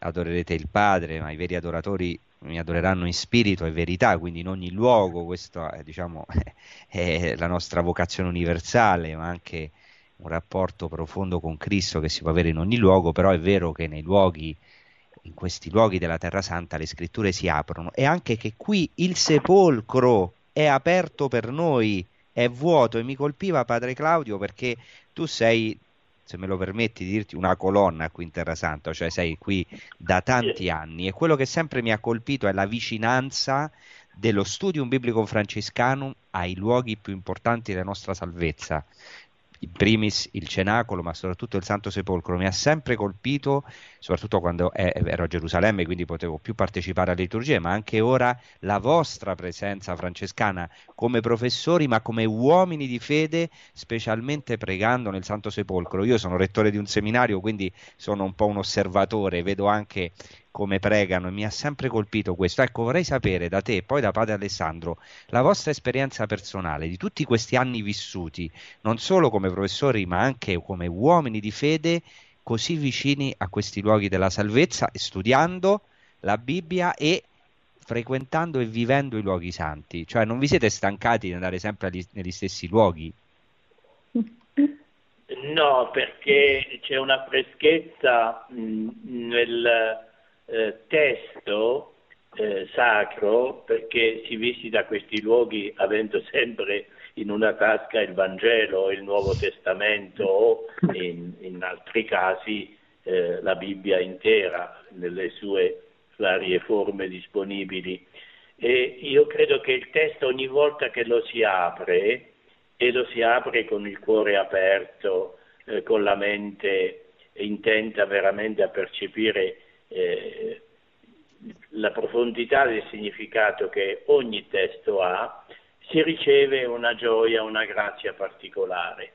adorerete il Padre, ma i veri adoratori mi adoreranno in spirito e verità, quindi in ogni luogo, questa è, diciamo, è la nostra vocazione universale, ma anche un rapporto profondo con Cristo che si può avere in ogni luogo, però è vero che nei luoghi, in questi luoghi della Terra Santa, le scritture si aprono e anche che qui il sepolcro è aperto per noi, è vuoto e mi colpiva Padre Claudio perché tu sei se me lo permetti di dirti, una colonna qui in Terra Santa, cioè sei qui da tanti anni. E quello che sempre mi ha colpito è la vicinanza dello studium biblico francescano ai luoghi più importanti della nostra salvezza in primis il cenacolo, ma soprattutto il Santo Sepolcro, mi ha sempre colpito, soprattutto quando ero a Gerusalemme, quindi potevo più partecipare alle liturgie, ma anche ora la vostra presenza francescana come professori, ma come uomini di fede, specialmente pregando nel Santo Sepolcro. Io sono rettore di un seminario, quindi sono un po' un osservatore, vedo anche come pregano e mi ha sempre colpito questo. Ecco, vorrei sapere da te e poi da padre Alessandro la vostra esperienza personale di tutti questi anni vissuti, non solo come professori ma anche come uomini di fede così vicini a questi luoghi della salvezza, studiando la Bibbia e frequentando e vivendo i luoghi santi. Cioè non vi siete stancati di andare sempre agli, negli stessi luoghi? No, perché c'è una freschezza mh, nel eh, testo eh, sacro perché si visita questi luoghi avendo sempre in una tasca il Vangelo il Nuovo Testamento o in, in altri casi eh, la Bibbia intera nelle sue varie forme disponibili. E io credo che il testo ogni volta che lo si apre e lo si apre con il cuore aperto, eh, con la mente intenta veramente a percepire eh, la profondità del significato che ogni testo ha, si riceve una gioia, una grazia particolare.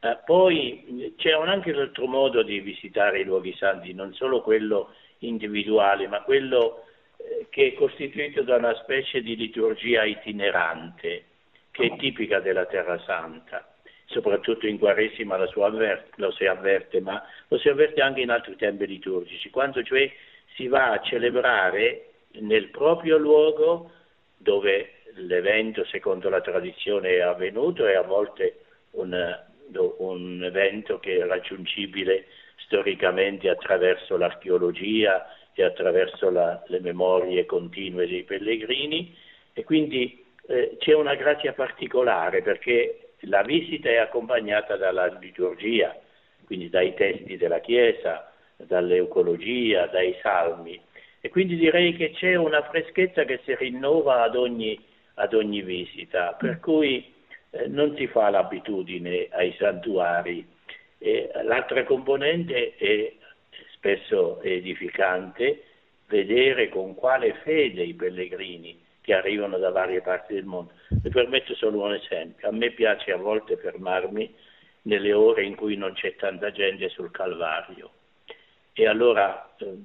Eh, poi c'è anche un altro modo di visitare i luoghi santi, non solo quello individuale, ma quello eh, che è costituito da una specie di liturgia itinerante, che è tipica della Terra Santa soprattutto in Quaresima avverte, lo si avverte, ma lo si avverte anche in altri tempi liturgici, quando cioè si va a celebrare nel proprio luogo dove l'evento secondo la tradizione è avvenuto e a volte un, un evento che è raggiungibile storicamente attraverso l'archeologia e attraverso la, le memorie continue dei pellegrini. E quindi eh, c'è una grazia particolare perché la visita è accompagnata dalla liturgia, quindi dai testi della Chiesa, dall'ecologia, dai salmi. E quindi direi che c'è una freschezza che si rinnova ad ogni, ad ogni visita, per cui eh, non si fa l'abitudine ai santuari. E l'altra componente è spesso edificante vedere con quale fede i pellegrini che arrivano da varie parti del mondo. Vi permetto solo un esempio. A me piace a volte fermarmi nelle ore in cui non c'è tanta gente sul Calvario e allora eh,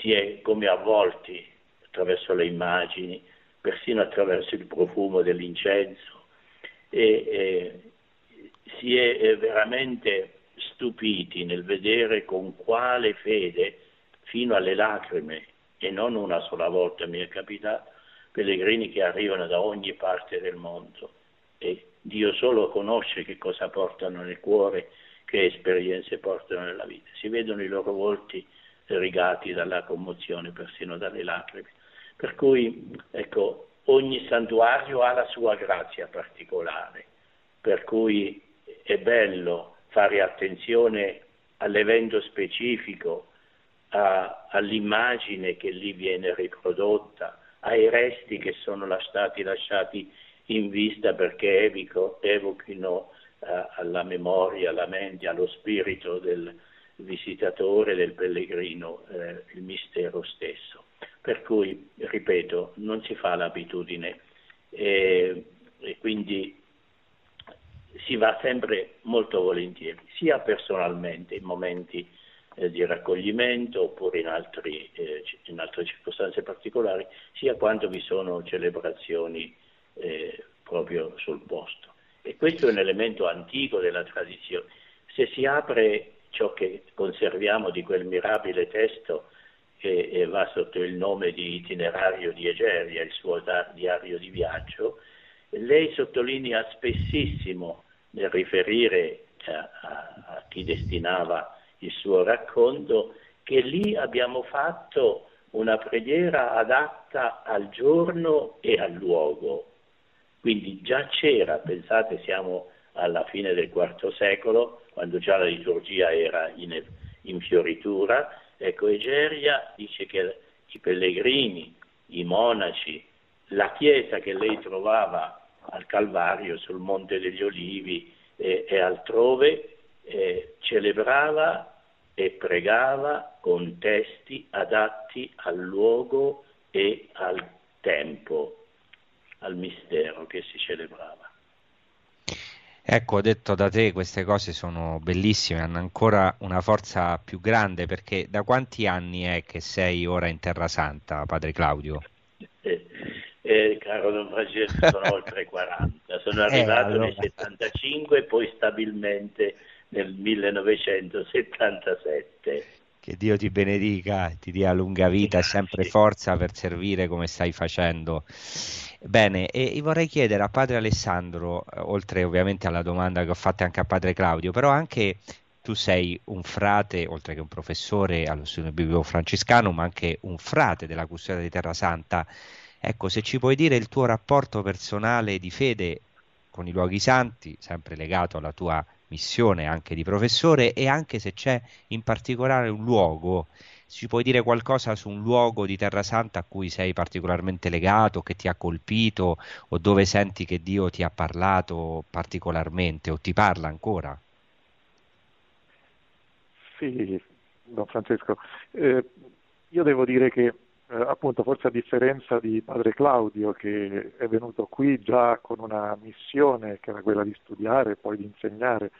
si è come avvolti attraverso le immagini, persino attraverso il profumo dell'incenso e, e si è eh, veramente stupiti nel vedere con quale fede fino alle lacrime e non una sola volta mi è capitato pellegrini che arrivano da ogni parte del mondo e Dio solo conosce che cosa portano nel cuore, che esperienze portano nella vita. Si vedono i loro volti rigati dalla commozione, persino dalle lacrime. Per cui, ecco, ogni santuario ha la sua grazia particolare, per cui è bello fare attenzione all'evento specifico, a, all'immagine che lì viene riprodotta, ai resti che sono stati lasciati in vista perché evico, evochino eh, alla memoria, alla mente, allo spirito del visitatore, del pellegrino, eh, il mistero stesso. Per cui, ripeto, non si fa l'abitudine e, e quindi si va sempre molto volentieri, sia personalmente in momenti eh, di raccoglimento oppure in, altri, eh, in, altre circostanze particolari, sia quando vi sono celebrazioni eh, proprio sul posto. E questo è un elemento antico della tradizione. Se si apre ciò che conserviamo di quel mirabile testo che va sotto il nome di itinerario di Egeria, il suo diario di viaggio, lei sottolinea spessissimo nel riferire a, a, a chi destinava il suo racconto che lì abbiamo fatto una preghiera adatta al giorno e al luogo. Quindi già c'era, pensate siamo alla fine del IV secolo, quando già la liturgia era in, in fioritura, ecco Egeria dice che i pellegrini, i monaci, la chiesa che lei trovava al Calvario, sul Monte degli Olivi e, e altrove, eh, celebrava e pregava con testi adatti al luogo e al tempo, al mistero che si celebrava. Ecco, detto da te, queste cose sono bellissime, hanno ancora una forza più grande perché da quanti anni è che sei ora in Terra Santa, padre Claudio? Eh, eh, caro Don Francesco, sono oltre 40, sono eh, arrivato eh, allora. nel 75 e poi stabilmente nel 1977. Che Dio ti benedica, ti dia lunga vita e sempre forza per servire come stai facendo. Bene, e vorrei chiedere a padre Alessandro, eh, oltre ovviamente alla domanda che ho fatto anche a padre Claudio, però anche tu sei un frate, oltre che un professore allo studio biblico francescano, ma anche un frate della custodia di Terra Santa. Ecco, se ci puoi dire il tuo rapporto personale di fede con i luoghi santi, sempre legato alla tua missione anche di professore e anche se c'è in particolare un luogo, ci puoi dire qualcosa su un luogo di Terra Santa a cui sei particolarmente legato, che ti ha colpito o dove senti che Dio ti ha parlato particolarmente o ti parla ancora? Sì, Don Francesco, eh, io devo dire che eh, appunto forse a differenza di padre Claudio che è venuto qui già con una missione che era quella di studiare e poi di insegnare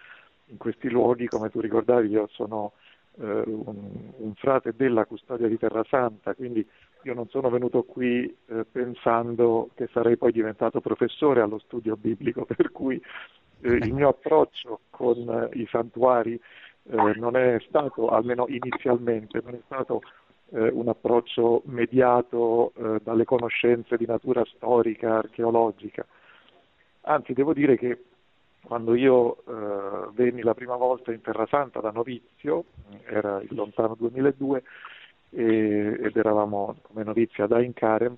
in questi luoghi, come tu ricordavi io sono eh, un, un, frate della custodia di Terra Santa, quindi io non sono venuto qui eh, pensando che sarei poi diventato professore allo studio biblico, per cui eh, il mio approccio con eh, i santuari eh, non è stato, almeno inizialmente, non è stato eh, un approccio mediato eh, dalle conoscenze di natura storica, archeologica. Anzi, devo dire che quando io eh, venni la prima volta in Terra Santa da novizio, era il lontano 2002, e, ed eravamo come novizi ad Ain Karem,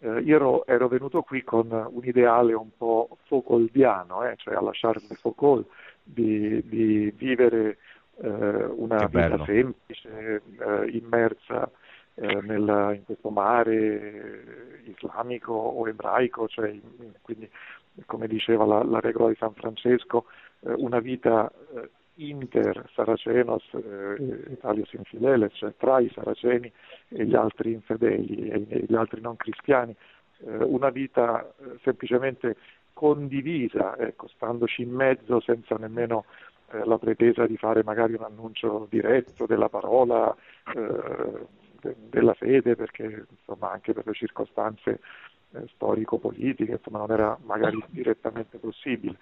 eh, io ero, ero, venuto qui con un ideale un po' Foucauldiano, eh, cioè alla Charles de Foucault, di, di vivere una vita semplice, eh, immersa eh, nel, in questo mare islamico o ebraico, cioè, quindi come diceva la, la, regola di San Francesco, eh, una vita eh, inter Saracenos eh, Italios infideles, cioè tra i saraceni e gli altri infedeli e, gli altri non cristiani, eh, una vita eh, semplicemente condivisa, ecco, standoci in mezzo senza nemmeno eh, la pretesa di fare magari un annuncio diretto della parola, eh, de- della fede, perché insomma anche per le circostanze eh, storico-politiche insomma, non era magari direttamente possibile.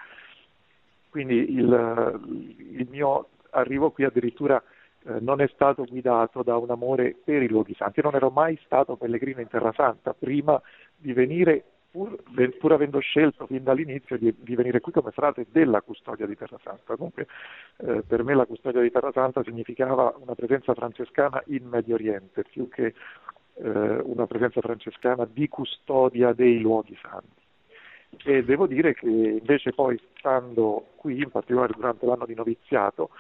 Quindi il, il mio arrivo qui addirittura eh, non è stato guidato da un amore per i luoghi santi. Non ero mai stato pellegrino in Terra Santa prima di venire pur, pur, avendo scelto fin dall'inizio di, di, venire qui come frate della custodia di Terra Santa. Comunque eh, per me la custodia di Terra Santa significava una presenza francescana in Medio Oriente, più che eh, una presenza francescana di custodia dei luoghi santi. E devo dire che invece poi stando qui, in particolare durante l'anno di noviziato,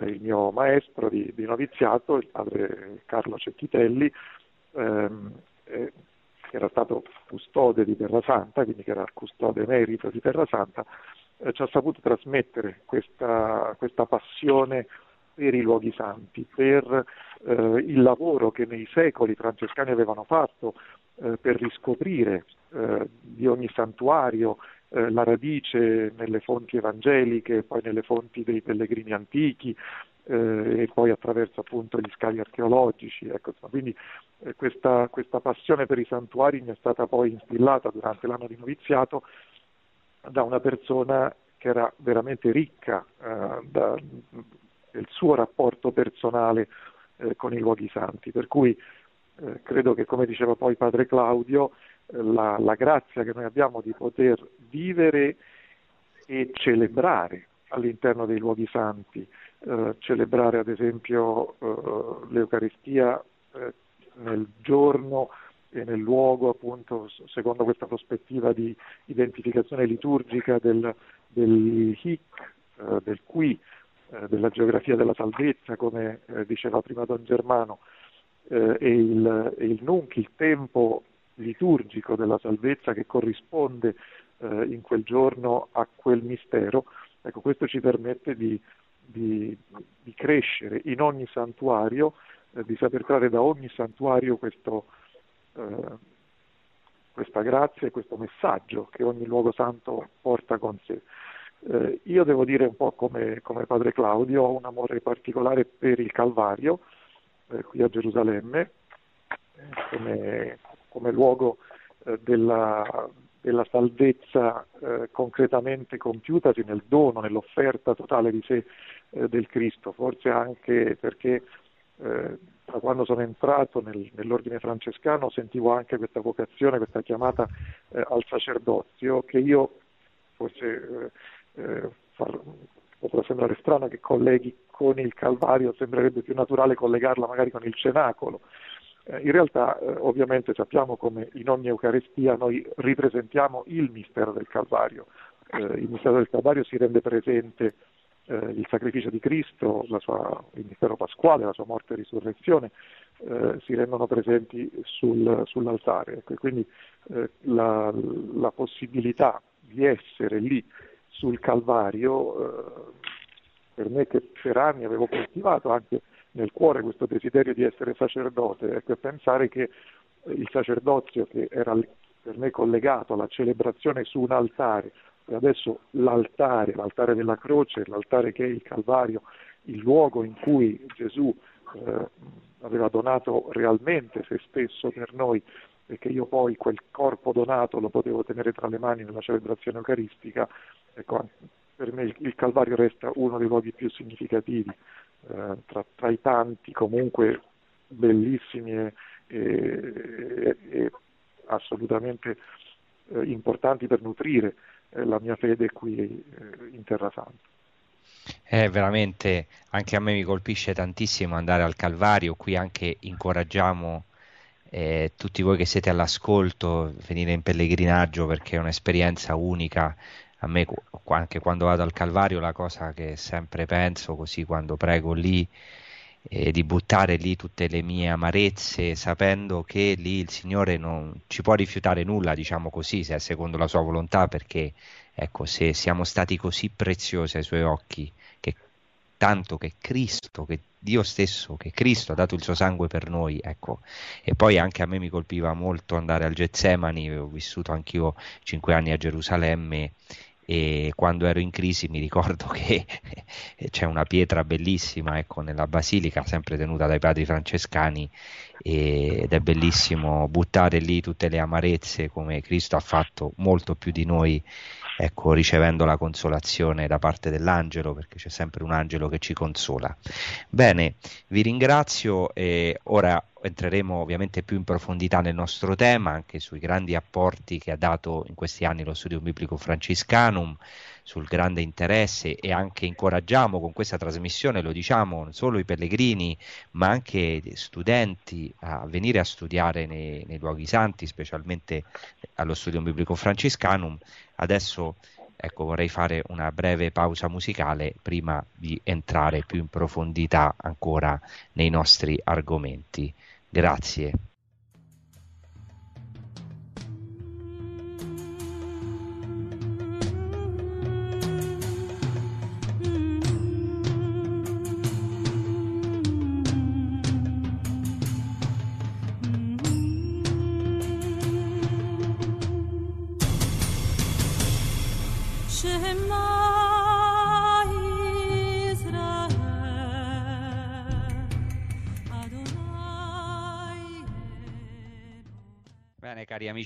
eh, il mio maestro di, di, noviziato, il padre Carlo Cecchitelli, ehm, eh, che era stato custode di Terra Santa, quindi che era custode emerito di Terra Santa, eh, ci ha saputo trasmettere questa, questa, passione per i luoghi santi, per eh, il lavoro che nei secoli i francescani avevano fatto eh, per riscoprire eh, di ogni santuario eh, la radice nelle fonti evangeliche, poi nelle fonti dei pellegrini antichi eh, e poi attraverso appunto gli scavi archeologici. Ecco, quindi eh, questa, questa, passione per i santuari mi è stata poi instillata durante l'anno di noviziato da una persona che era veramente ricca eh, da, del suo rapporto personale eh, con i luoghi santi, per cui eh, credo che come diceva poi padre Claudio, eh, la, la grazia che noi abbiamo di poter vivere e celebrare all'interno dei luoghi santi, eh, celebrare ad esempio eh, l'Eucaristia eh, nel giorno e nel luogo, appunto, secondo questa prospettiva di identificazione liturgica del, del hic, eh, del qui, eh, della geografia della salvezza, come eh, diceva prima Don Germano, e il, e il nunc, il tempo liturgico della salvezza che corrisponde in quel giorno a quel mistero, ecco, questo ci permette di di, di crescere in ogni santuario, eh, di saper trarre da ogni santuario questo, eh, questa grazia e questo messaggio che ogni luogo santo porta con sé. Eh, io devo dire un po' come, come, padre Claudio, ho un amore particolare per il Calvario, eh, qui a Gerusalemme, eh, come, come luogo eh, della, della salvezza eh, concretamente compiutasi nel dono, nell'offerta totale di sé eh, del Cristo, forse anche perché eh, da quando sono entrato nel, nell'ordine francescano sentivo anche questa vocazione, questa chiamata eh, al sacerdozio che io forse eh, eh, far, potrà sembrare strano che colleghi con il Calvario, sembrerebbe più naturale collegarla magari con il cenacolo. Eh, in realtà ovviamente sappiamo come in ogni Eucaristia noi ripresentiamo il mistero del Calvario. il mistero del Calvario si rende presente eh, il sacrificio di Cristo, sua, il mistero pasquale, la sua morte e risurrezione, eh, si rendono presenti sul, sull'altare. Ecco, quindi eh, la, la, possibilità di essere lì sul Calvario, eh, per me che per anni avevo coltivato anche nel cuore questo desiderio di essere sacerdote, ecco, pensare che il sacerdozio che era per me collegato alla celebrazione su un altare, e adesso l'altare, l'altare della croce, l'altare che è il Calvario, il luogo in cui Gesù eh, aveva donato realmente se stesso per noi e che io poi quel corpo donato lo potevo tenere tra le mani nella celebrazione eucaristica, ecco, per me il Calvario resta uno dei luoghi più significativi eh, tra, tra, i tanti comunque bellissimi e, e, e assolutamente eh, importanti per nutrire eh, la mia fede qui eh, in Terra Santa. Eh, veramente anche a me mi colpisce tantissimo andare al Calvario, qui anche incoraggiamo eh, tutti voi che siete all'ascolto, venire in pellegrinaggio perché è un'esperienza unica. A me anche quando vado al Calvario la cosa che sempre penso, così quando prego lì, eh, di buttare lì tutte le mie amarezze, sapendo che lì il Signore non ci può rifiutare nulla, diciamo così, se è secondo la sua volontà, perché ecco, se siamo stati così preziosi ai suoi occhi, che tanto che Cristo, che Dio stesso, che Cristo ha dato il suo sangue per noi, ecco. E poi anche a me mi colpiva molto andare al Getsemani, ho vissuto anch'io cinque anni a Gerusalemme e quando ero in crisi mi ricordo che c'è una pietra bellissima ecco, nella basilica, sempre tenuta dai padri francescani ed è bellissimo buttare lì tutte le amarezze come Cristo ha fatto molto più di noi ecco, ricevendo la consolazione da parte dell'angelo, perché c'è sempre un angelo che ci consola. Bene, vi ringrazio e ora entreremo ovviamente più in profondità nel nostro tema, anche sui grandi apporti che ha dato in questi anni lo studio biblico franciscanum, sul grande interesse e anche incoraggiamo con questa trasmissione, lo diciamo, non solo i pellegrini, ma anche studenti a venire a studiare nei, nei luoghi santi, specialmente allo studio biblico franciscanum. Adesso ecco, vorrei fare una breve pausa musicale prima di entrare più in profondità ancora nei nostri argomenti. Grazie.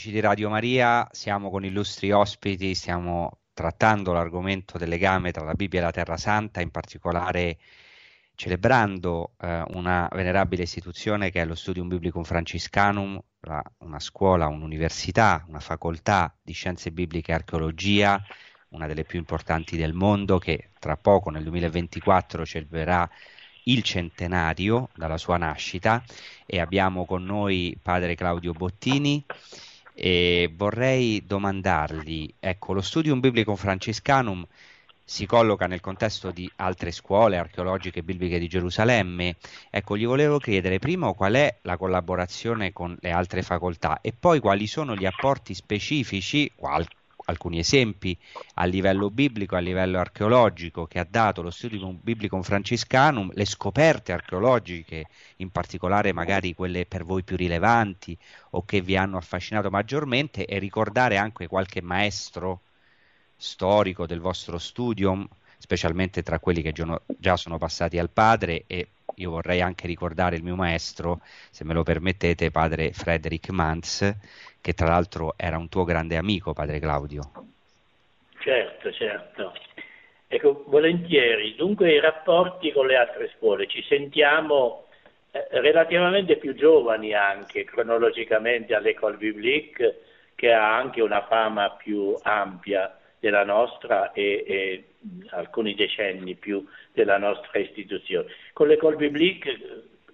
Amici di Radio Maria, siamo con illustri ospiti, stiamo trattando l'argomento del legame tra la Bibbia e la Terra Santa, in particolare celebrando eh, una venerabile istituzione che è lo Studium Biblicum Franciscanum, la, una scuola, un'università, una facoltà di scienze bibliche e archeologia, una delle più importanti del mondo, che tra poco nel 2024 celebrerà il centenario dalla sua nascita. E abbiamo con noi padre Claudio Bottini e vorrei domandargli, ecco, lo Studium Biblicum Franciscanum si colloca nel contesto di altre scuole archeologiche bibliche di Gerusalemme. Ecco, gli volevo chiedere prima qual è la collaborazione con le altre facoltà e poi quali sono gli apporti specifici, qual- alcuni esempi a livello biblico, a livello archeologico che ha dato lo studio biblico franciscanum, le scoperte archeologiche, in particolare magari quelle per voi più rilevanti o che vi hanno affascinato maggiormente e ricordare anche qualche maestro storico del vostro studium, specialmente tra quelli che già sono passati al padre e io vorrei anche ricordare il mio maestro, se me lo permettete, padre Frederick Mantz, che tra l'altro era un tuo grande amico, padre Claudio. Certo, certo. Ecco, volentieri. Dunque i rapporti con le altre scuole, ci sentiamo eh, relativamente più giovani anche cronologicamente all'École Biblique, che ha anche una fama più ampia della nostra e, e alcuni decenni più della nostra istituzione. Con l'École Biblique,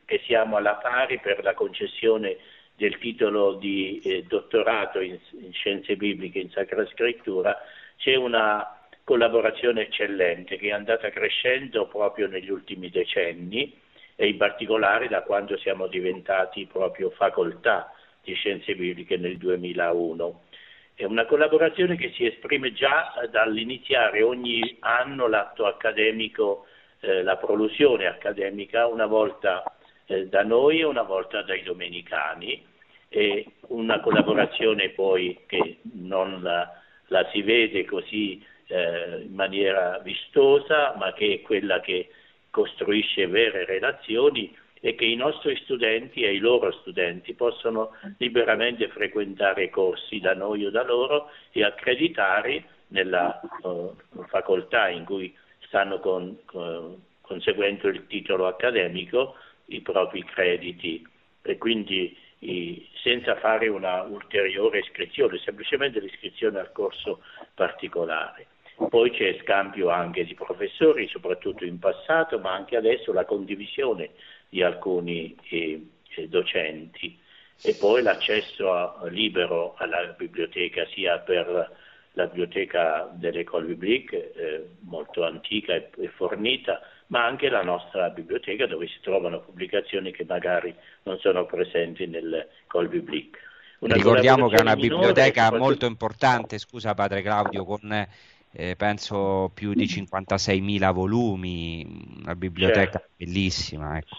che siamo alla pari per la concessione del titolo di eh, dottorato in, in, scienze bibliche in Sacra Scrittura, c'è una collaborazione eccellente che è andata crescendo proprio negli ultimi decenni e in particolare da quando siamo diventati proprio facoltà di scienze bibliche nel 2001. È una collaborazione che si esprime già dall'iniziare ogni anno l'atto accademico, eh, la prolusione accademica, una volta eh, da noi e una volta dai domenicani, e una collaborazione poi che non la, la si vede così eh, in maniera vistosa, ma che è quella che costruisce vere relazioni e che i nostri studenti e i loro studenti possono liberamente frequentare corsi da noi o da loro e accreditare nella uh, facoltà in cui stanno con, con, conseguendo il titolo accademico i propri crediti e quindi i, senza fare una ulteriore iscrizione, semplicemente l'iscrizione al corso particolare. Poi c'è scambio anche di professori, soprattutto in passato, ma anche adesso la condivisione di alcuni eh, eh, docenti e poi l'accesso a, libero alla biblioteca sia per la biblioteca dell'École Biblique, eh, molto antica e, e, fornita, ma anche la nostra biblioteca dove si trovano pubblicazioni che magari non sono presenti nell'École Biblique. Una Ricordiamo che è una biblioteca molto importante, scusa padre Claudio, con eh, penso più di 56.000 volumi, una biblioteca certo. bellissima. Ecco.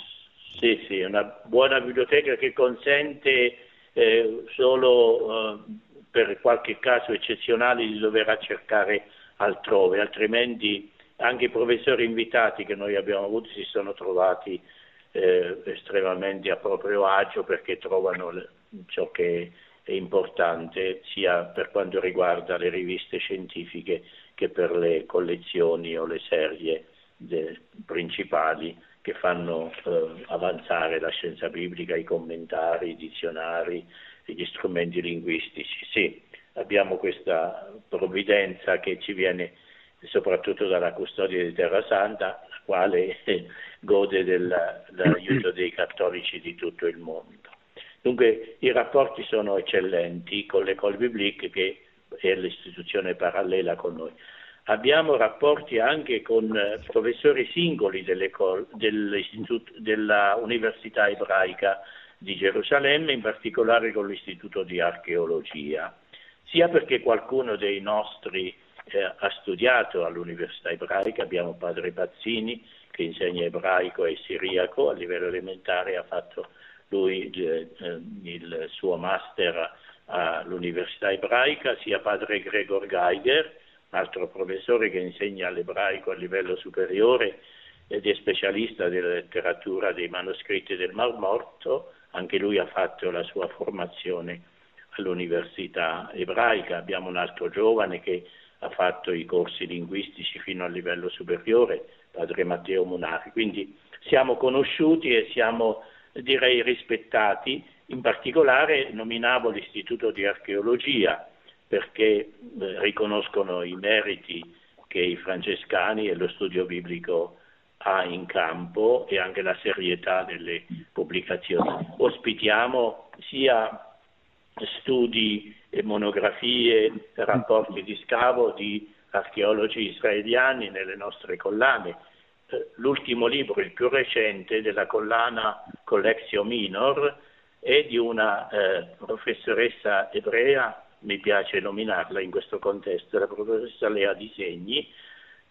Sì, sì, una buona biblioteca che consente eh, solo eh, per qualche caso eccezionale di dover cercare altrove, altrimenti anche i professori invitati che noi abbiamo avuto si sono trovati eh, estremamente a proprio agio perché trovano le, ciò che è importante sia per quanto riguarda le riviste scientifiche che per le collezioni o le serie de, principali che fanno eh, avanzare la scienza biblica, i commentari, i dizionari, gli strumenti linguistici. Sì, abbiamo questa provvidenza che ci viene soprattutto dalla custodia di Terra Santa, la quale gode dell'aiuto dei cattolici di tutto il mondo. Dunque i rapporti sono eccellenti con l'École Biblique che è l'istituzione parallela con noi. Abbiamo rapporti anche con eh, professori singoli della Università ebraica di Gerusalemme, in particolare con l'Istituto di Archeologia, sia perché qualcuno dei nostri eh, ha studiato all'Università ebraica, abbiamo padre Pazzini che insegna ebraico e siriaco a livello elementare, ha fatto lui eh, eh il suo master all'Università ebraica, sia padre Gregor Geiger, altro professore che insegna l'ebraico a livello superiore ed è specialista della letteratura dei manoscritti del Mar Morto, anche lui ha fatto la sua formazione all'università ebraica, abbiamo un altro giovane che ha fatto i corsi linguistici fino al livello superiore, padre Matteo Munari, quindi siamo conosciuti e siamo direi rispettati, in particolare nominavo l'Istituto di Archeologia perché eh, riconoscono i meriti che i francescani e lo studio biblico ha in campo e anche la serietà delle pubblicazioni. Ospitiamo sia studi e monografie, rapporti di scavo di archeologi israeliani nelle nostre collane. Eh, l'ultimo libro, il più recente, della collana Collectio Minor, è di una eh, professoressa ebrea, mi piace nominarla in questo contesto, la professoressa Lea Disegni,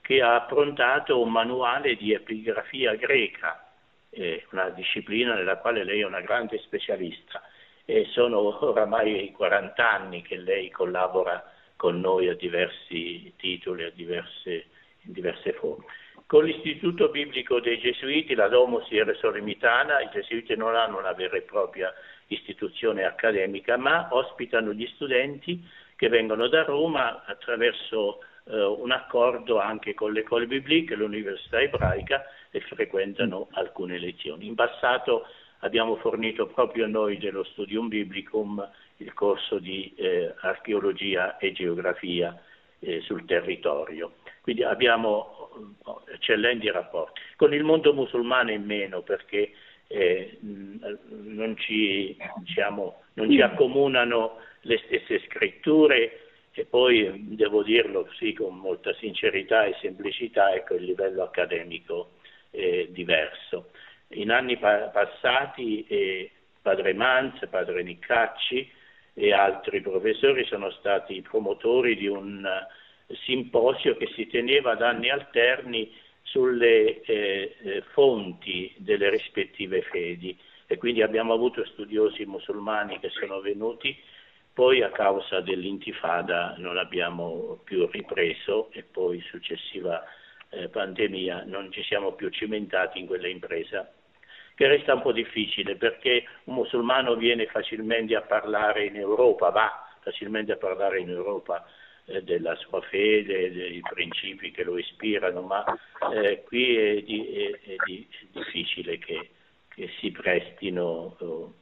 che ha approntato un manuale di epigrafia greca, eh, una disciplina nella quale lei è una grande specialista. E sono oramai 40 anni che lei collabora con noi a diversi titoli, a diverse, in diverse forme. Con l'Istituto Biblico dei Gesuiti, la Domus Ierosolimitana, i Gesuiti non hanno una vera e propria istituzione accademica, ma ospitano gli studenti che vengono da Roma attraverso eh, un accordo anche con l'École Biblique, l'Università Ebraica e frequentano alcune lezioni. In passato abbiamo fornito proprio noi dello Studium Biblicum il corso di eh, archeologia e geografia eh, sul territorio. Quindi abbiamo eh, eccellenti rapporti. Con il mondo musulmano in meno perché eh, non, ci, diciamo, non ci accomunano le stesse scritture e poi devo dirlo sì con molta sincerità e semplicità, ecco il livello accademico è diverso. In anni pa- passati eh, padre Manz, padre Niccacci e altri professori sono stati promotori di un uh, simposio che si teneva ad anni alterni sulle eh, eh, fonti delle rispettive fedi. E quindi abbiamo avuto studiosi musulmani che sono venuti poi a causa dell'intifada non abbiamo più ripreso e poi successiva eh, pandemia non ci siamo più cimentati in quella impresa che resta un po' difficile perché un musulmano viene facilmente a parlare in Europa, va facilmente a parlare in Europa della sua fede, dei principi che lo ispirano, ma eh, qui è, di, è, è, di, è difficile che, che, si prestino oh,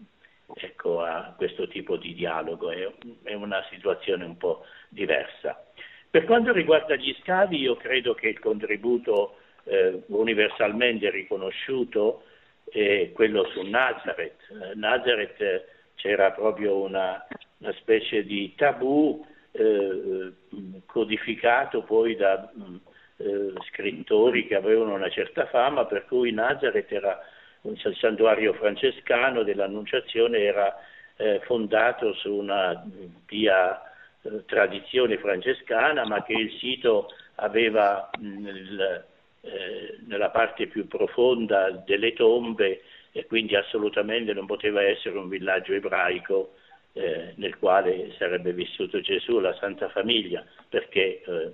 ecco, a questo tipo di dialogo, è, una situazione un po' diversa. Per quanto riguarda gli scavi, io credo che il contributo eh, universalmente riconosciuto è quello su Nazareth. Eh, Nazareth eh, c'era proprio una, una, specie di tabù eh, codificato poi da mm, eh, scrittori che avevano una certa fama, per cui Nazareth era il santuario francescano dell'Annunciazione era eh, fondato su una pia eh, tradizione francescana, ma che il sito aveva nel, eh, nella parte più profonda delle tombe e quindi assolutamente non poteva essere un villaggio ebraico eh, nel quale sarebbe vissuto Gesù, la Santa Famiglia, perché eh,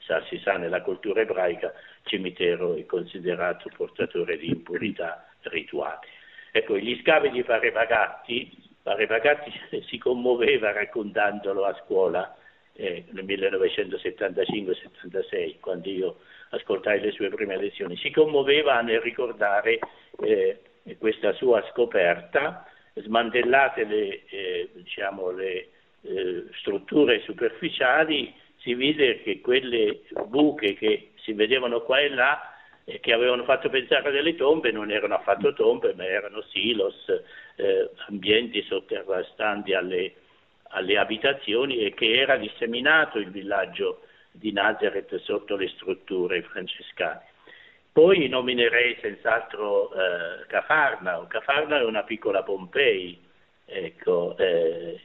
sa, si sa nella cultura ebraica cimitero è considerato portatore di impurità rituali. Ecco, gli scavi di Parevagatti, Parevagatti si commuoveva raccontandolo a scuola eh, nel 1975-76, quando io ascoltai le sue prime lezioni, si commuoveva nel ricordare eh, questa sua scoperta, smantellate le, eh, diciamo, le eh, strutture superficiali, si vide che quelle buche che si vedevano qua e là eh, che avevano fatto pensare delle tombe non erano affatto tombe, ma erano silos, eh, ambienti sotterrastanti alle, alle abitazioni e che era disseminato il villaggio di Nazareth sotto le strutture francescane. Poi nominerei senz'altro eh, Cafarnao. Cafarnao è una piccola Pompei, ecco, eh,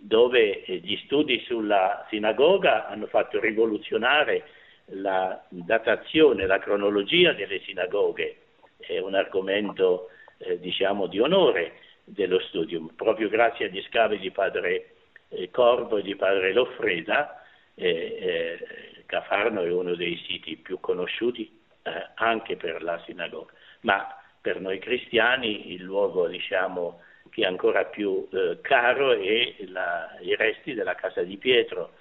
dove gli studi sulla sinagoga hanno fatto rivoluzionare la datazione, la cronologia delle sinagoghe è un argomento eh, diciamo di onore dello studio. Proprio grazie agli scavi di padre eh, Corvo e di padre Loffreda, eh, eh, Cafarno è uno dei siti più conosciuti eh, anche per la sinagoga, ma per noi cristiani il luogo diciamo, che è ancora più eh, caro è la, i resti della casa di Pietro,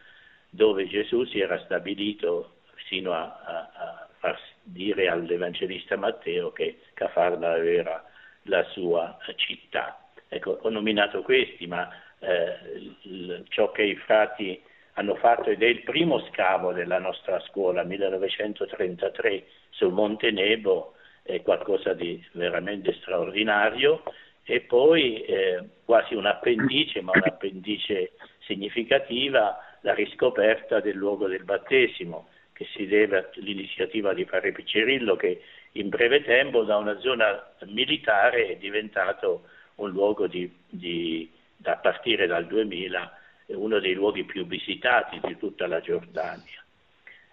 dove Gesù si era stabilito sino a, a, a far dire all'Evangelista Matteo che Cafarna era la sua città. Ecco, ho nominato questi, ma eh, il, ciò che i frati hanno fatto ed è il primo scavo della nostra scuola, 1933, sul Monte Nebo, è qualcosa di veramente straordinario. E poi eh, quasi un appendice, ma un appendice significativa, la riscoperta del luogo del battesimo, che si deve all'iniziativa di Padre Piccirillo che in breve tempo da una zona militare è diventato un luogo di, di, da partire dal 2000 uno dei luoghi più visitati di tutta la Giordania.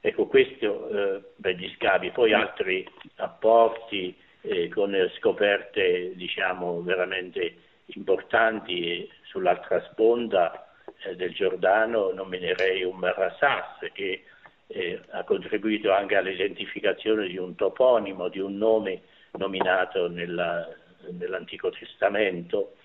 Ecco, questo eh, per gli scavi, poi altri apporti eh, con scoperte diciamo veramente importanti sull'altra sponda eh, del Giordano, nominerei un Marasas che eh, ha contribuito anche all'identificazione di un toponimo, di un nome nominato nella, nell'Antico Testamento.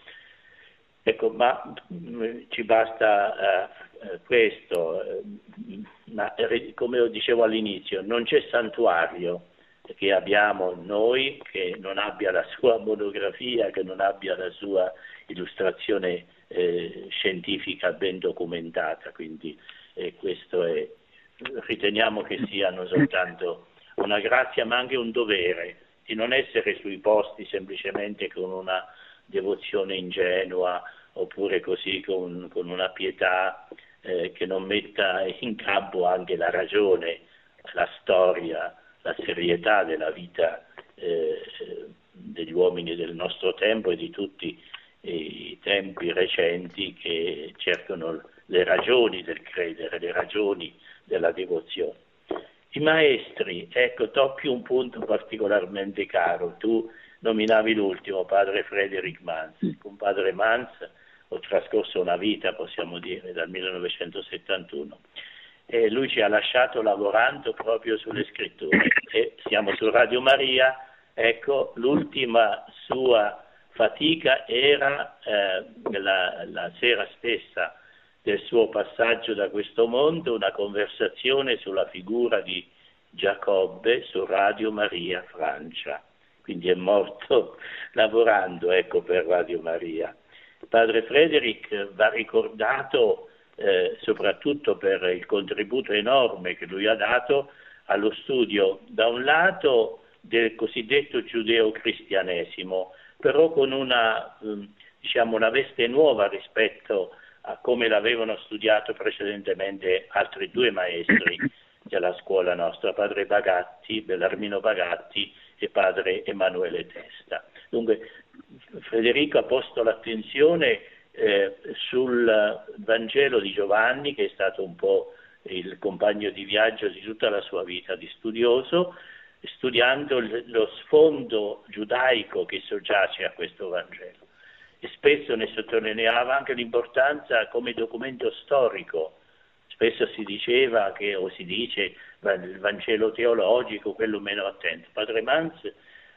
Ecco, ma mm, ci basta uh, questo, uh, ma come dicevo all'inizio, non c'è santuario che abbiamo noi che non abbia la sua monografia, che non abbia la sua illustrazione eh, scientifica ben documentata, quindi eh, questo è, riteniamo che sia non soltanto una grazia ma anche un dovere di non essere sui posti semplicemente con una devozione ingenua oppure così con, con una pietà eh, che non metta in campo anche la ragione, la storia, la serietà della vita eh, degli uomini del nostro tempo e di tutti i tempi recenti che cercano le ragioni del credere, le ragioni della devozione. I maestri, ecco, tocchi un punto particolarmente caro. Tu nominavi l'ultimo, padre Frederick Mans. Con padre Mans ho trascorso una vita, possiamo dire, dal 1971. E lui ci ha lasciato lavorando proprio sulle scritture. E siamo su Radio Maria, ecco, l'ultima sua fatica era eh, la, la sera stessa del suo passaggio da questo mondo una conversazione sulla figura di Giacobbe su Radio Maria Francia. Quindi è morto lavorando ecco, per Radio Maria. Padre Frederick va ricordato eh, soprattutto per il contributo enorme che lui ha dato allo studio, da un lato, del cosiddetto giudeo-cristianesimo, però con una, eh, diciamo, una veste nuova rispetto a a come l'avevano studiato precedentemente altri due maestri della scuola nostra, padre Bagatti, Bellarmino Bagatti e padre Emanuele Testa. Dunque Federico ha posto l'attenzione eh, sul Vangelo di Giovanni, che è stato un po' il compagno di viaggio di tutta la sua vita di studioso, studiando lo sfondo giudaico che soggiace a questo Vangelo e spesso ne sottolineava anche l'importanza come documento storico. Spesso si diceva che, o si dice il Vangelo teologico, quello meno attento. Padre Manz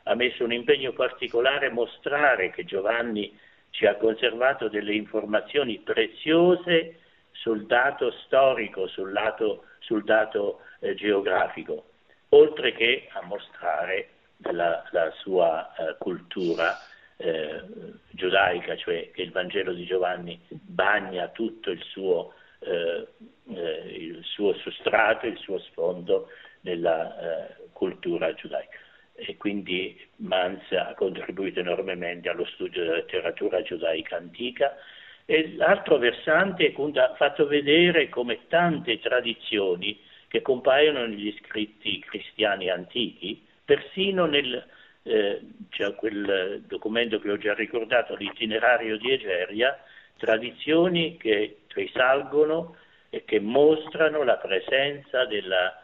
ha messo un impegno particolare a mostrare che Giovanni ci ha conservato delle informazioni preziose sul dato storico, sul, lato, sul dato eh, geografico, oltre che a mostrare la, la sua eh, cultura eh, giudaica, cioè che il Vangelo di Giovanni bagna tutto il suo, il suo sostrato, il suo sfondo nella eh, cultura giudaica. E quindi Mans ha contribuito enormemente allo studio della letteratura giudaica antica e l'altro versante ha fatto vedere come tante tradizioni che compaiono negli scritti cristiani antichi, persino nel, eh, c'è quel documento che ho già ricordato, l'itinerario di Egeria, tradizioni che risalgono e che mostrano la presenza della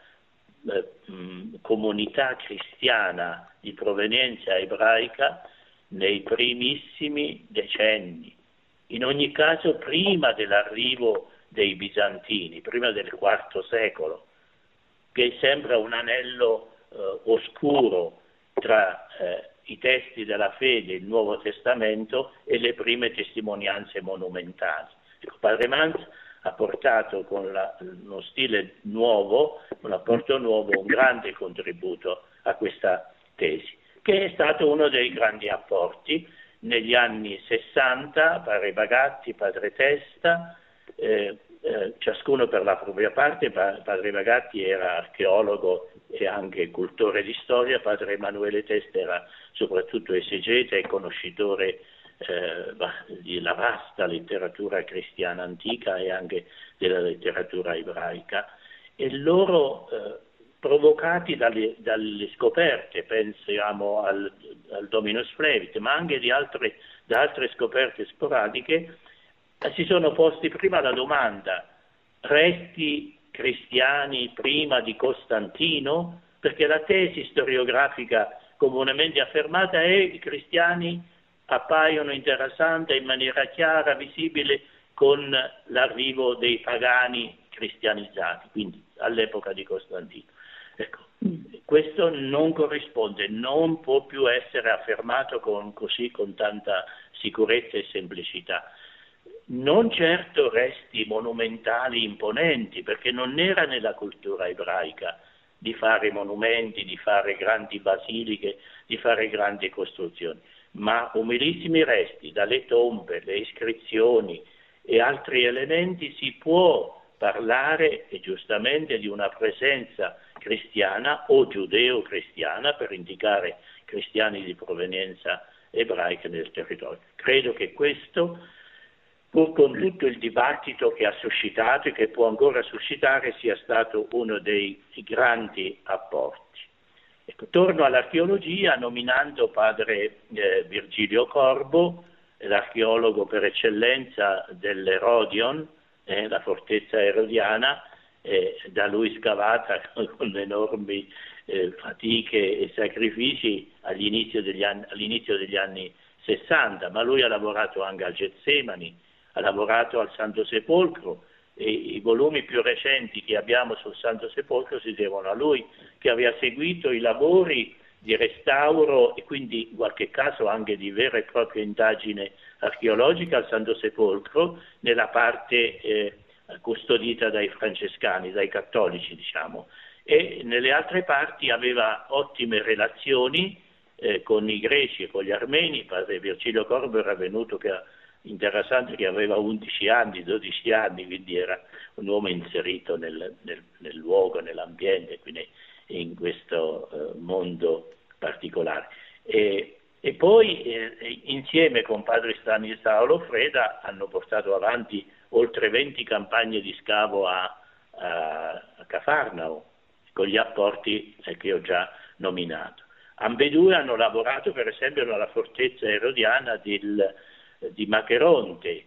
eh, mh, comunità cristiana di provenienza ebraica nei primissimi decenni, in ogni caso prima dell'arrivo dei bizantini, prima del IV secolo, che sembra un anello eh, oscuro tra eh, i testi della fede, il Nuovo Testamento e le prime testimonianze monumentali. Padre Manz ha portato con la, uno stile nuovo, un apporto nuovo, un grande contributo a questa tesi, che è stato uno dei grandi apporti negli anni 60, Padre Bagatti, Padre Testa, eh, eh, ciascuno per la propria parte, padre Bagatti era archeologo e anche cultore di storia, padre Emanuele Testa era soprattutto esegeta e conoscitore eh, della vasta letteratura cristiana antica e anche della letteratura ebraica. E loro eh, provocati dalle, dalle, scoperte, pensiamo al, al Dominus Flevit, ma anche altre, da altre scoperte sporadiche, si sono posti prima la domanda, resti cristiani prima di Costantino? Perché la tesi storiografica comunemente affermata è che i cristiani appaiono in Terra Santa in maniera chiara, visibile, con l'arrivo dei pagani cristianizzati, quindi all'epoca di Costantino. Ecco, questo non corrisponde, non può più essere affermato con, così con tanta sicurezza e semplicità. Non certo resti monumentali imponenti, perché non era nella cultura ebraica di fare monumenti, di fare grandi basiliche, di fare grandi costruzioni, ma umilissimi resti, dalle tombe, le iscrizioni e altri elementi si può parlare e giustamente di una presenza cristiana o giudeo-cristiana per indicare cristiani di provenienza ebraica nel territorio. Credo che questo, pur con tutto il dibattito che ha suscitato e che può ancora suscitare, sia stato uno dei grandi apporti. Ecco, torno all'archeologia nominando padre eh, Virgilio Corbo, l'archeologo per eccellenza dell'Erodion, eh, la fortezza erodiana, eh, da lui scavata con enormi eh, fatiche e sacrifici all'inizio degli, anni, all'inizio degli, anni, 60, ma lui ha lavorato anche al Getsemani, ha lavorato al Santo Sepolcro e i volumi più recenti che abbiamo sul Santo Sepolcro si devono a lui, che aveva seguito i lavori di restauro e quindi in qualche caso anche di vera e propria indagine archeologica al Santo Sepolcro nella parte eh, custodita dai francescani, dai cattolici diciamo, e nelle altre parti aveva ottime relazioni eh, con i greci e con gli armeni, padre Virgilio Corbo era venuto che, in Terra Santa che aveva 11 anni, 12 anni, quindi era un uomo inserito nel, nel, nel luogo, nell'ambiente, quindi in questo eh, mondo particolare. E, e poi eh, insieme con padre Stanislao Freda hanno portato avanti oltre 20 campagne di scavo a, a, a Cafarnao, con gli apporti eh, che ho già nominato. Ambedue hanno lavorato per esempio nella fortezza erodiana del, di Macheronte,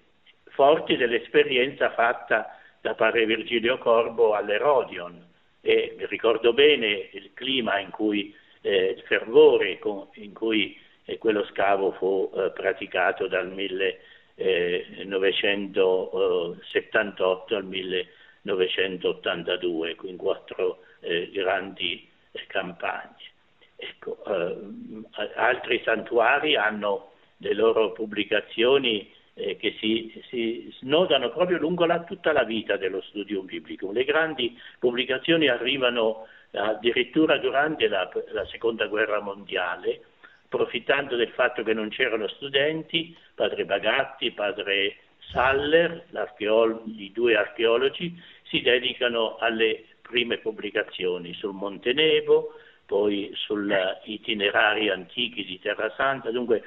forti dell'esperienza fatta da padre Virgilio Corbo all'Erodion e ricordo bene il clima in cui, eh, il fervore in cui e quello scavo fu eh, praticato dal 1978 al 1982, in quattro eh, grandi eh, campagne. Ecco, eh, altri santuari hanno le loro pubblicazioni eh, che si, si, snodano proprio lungo la, tutta la vita dello studio biblico. Le grandi pubblicazioni arrivano addirittura durante la, la seconda guerra mondiale approfittando del fatto che non c'erano studenti, padre Bagatti, padre Saller, i due archeologi, si dedicano alle prime pubblicazioni sul Monte Nebo, poi sugli itinerari antichi di Terra Santa, dunque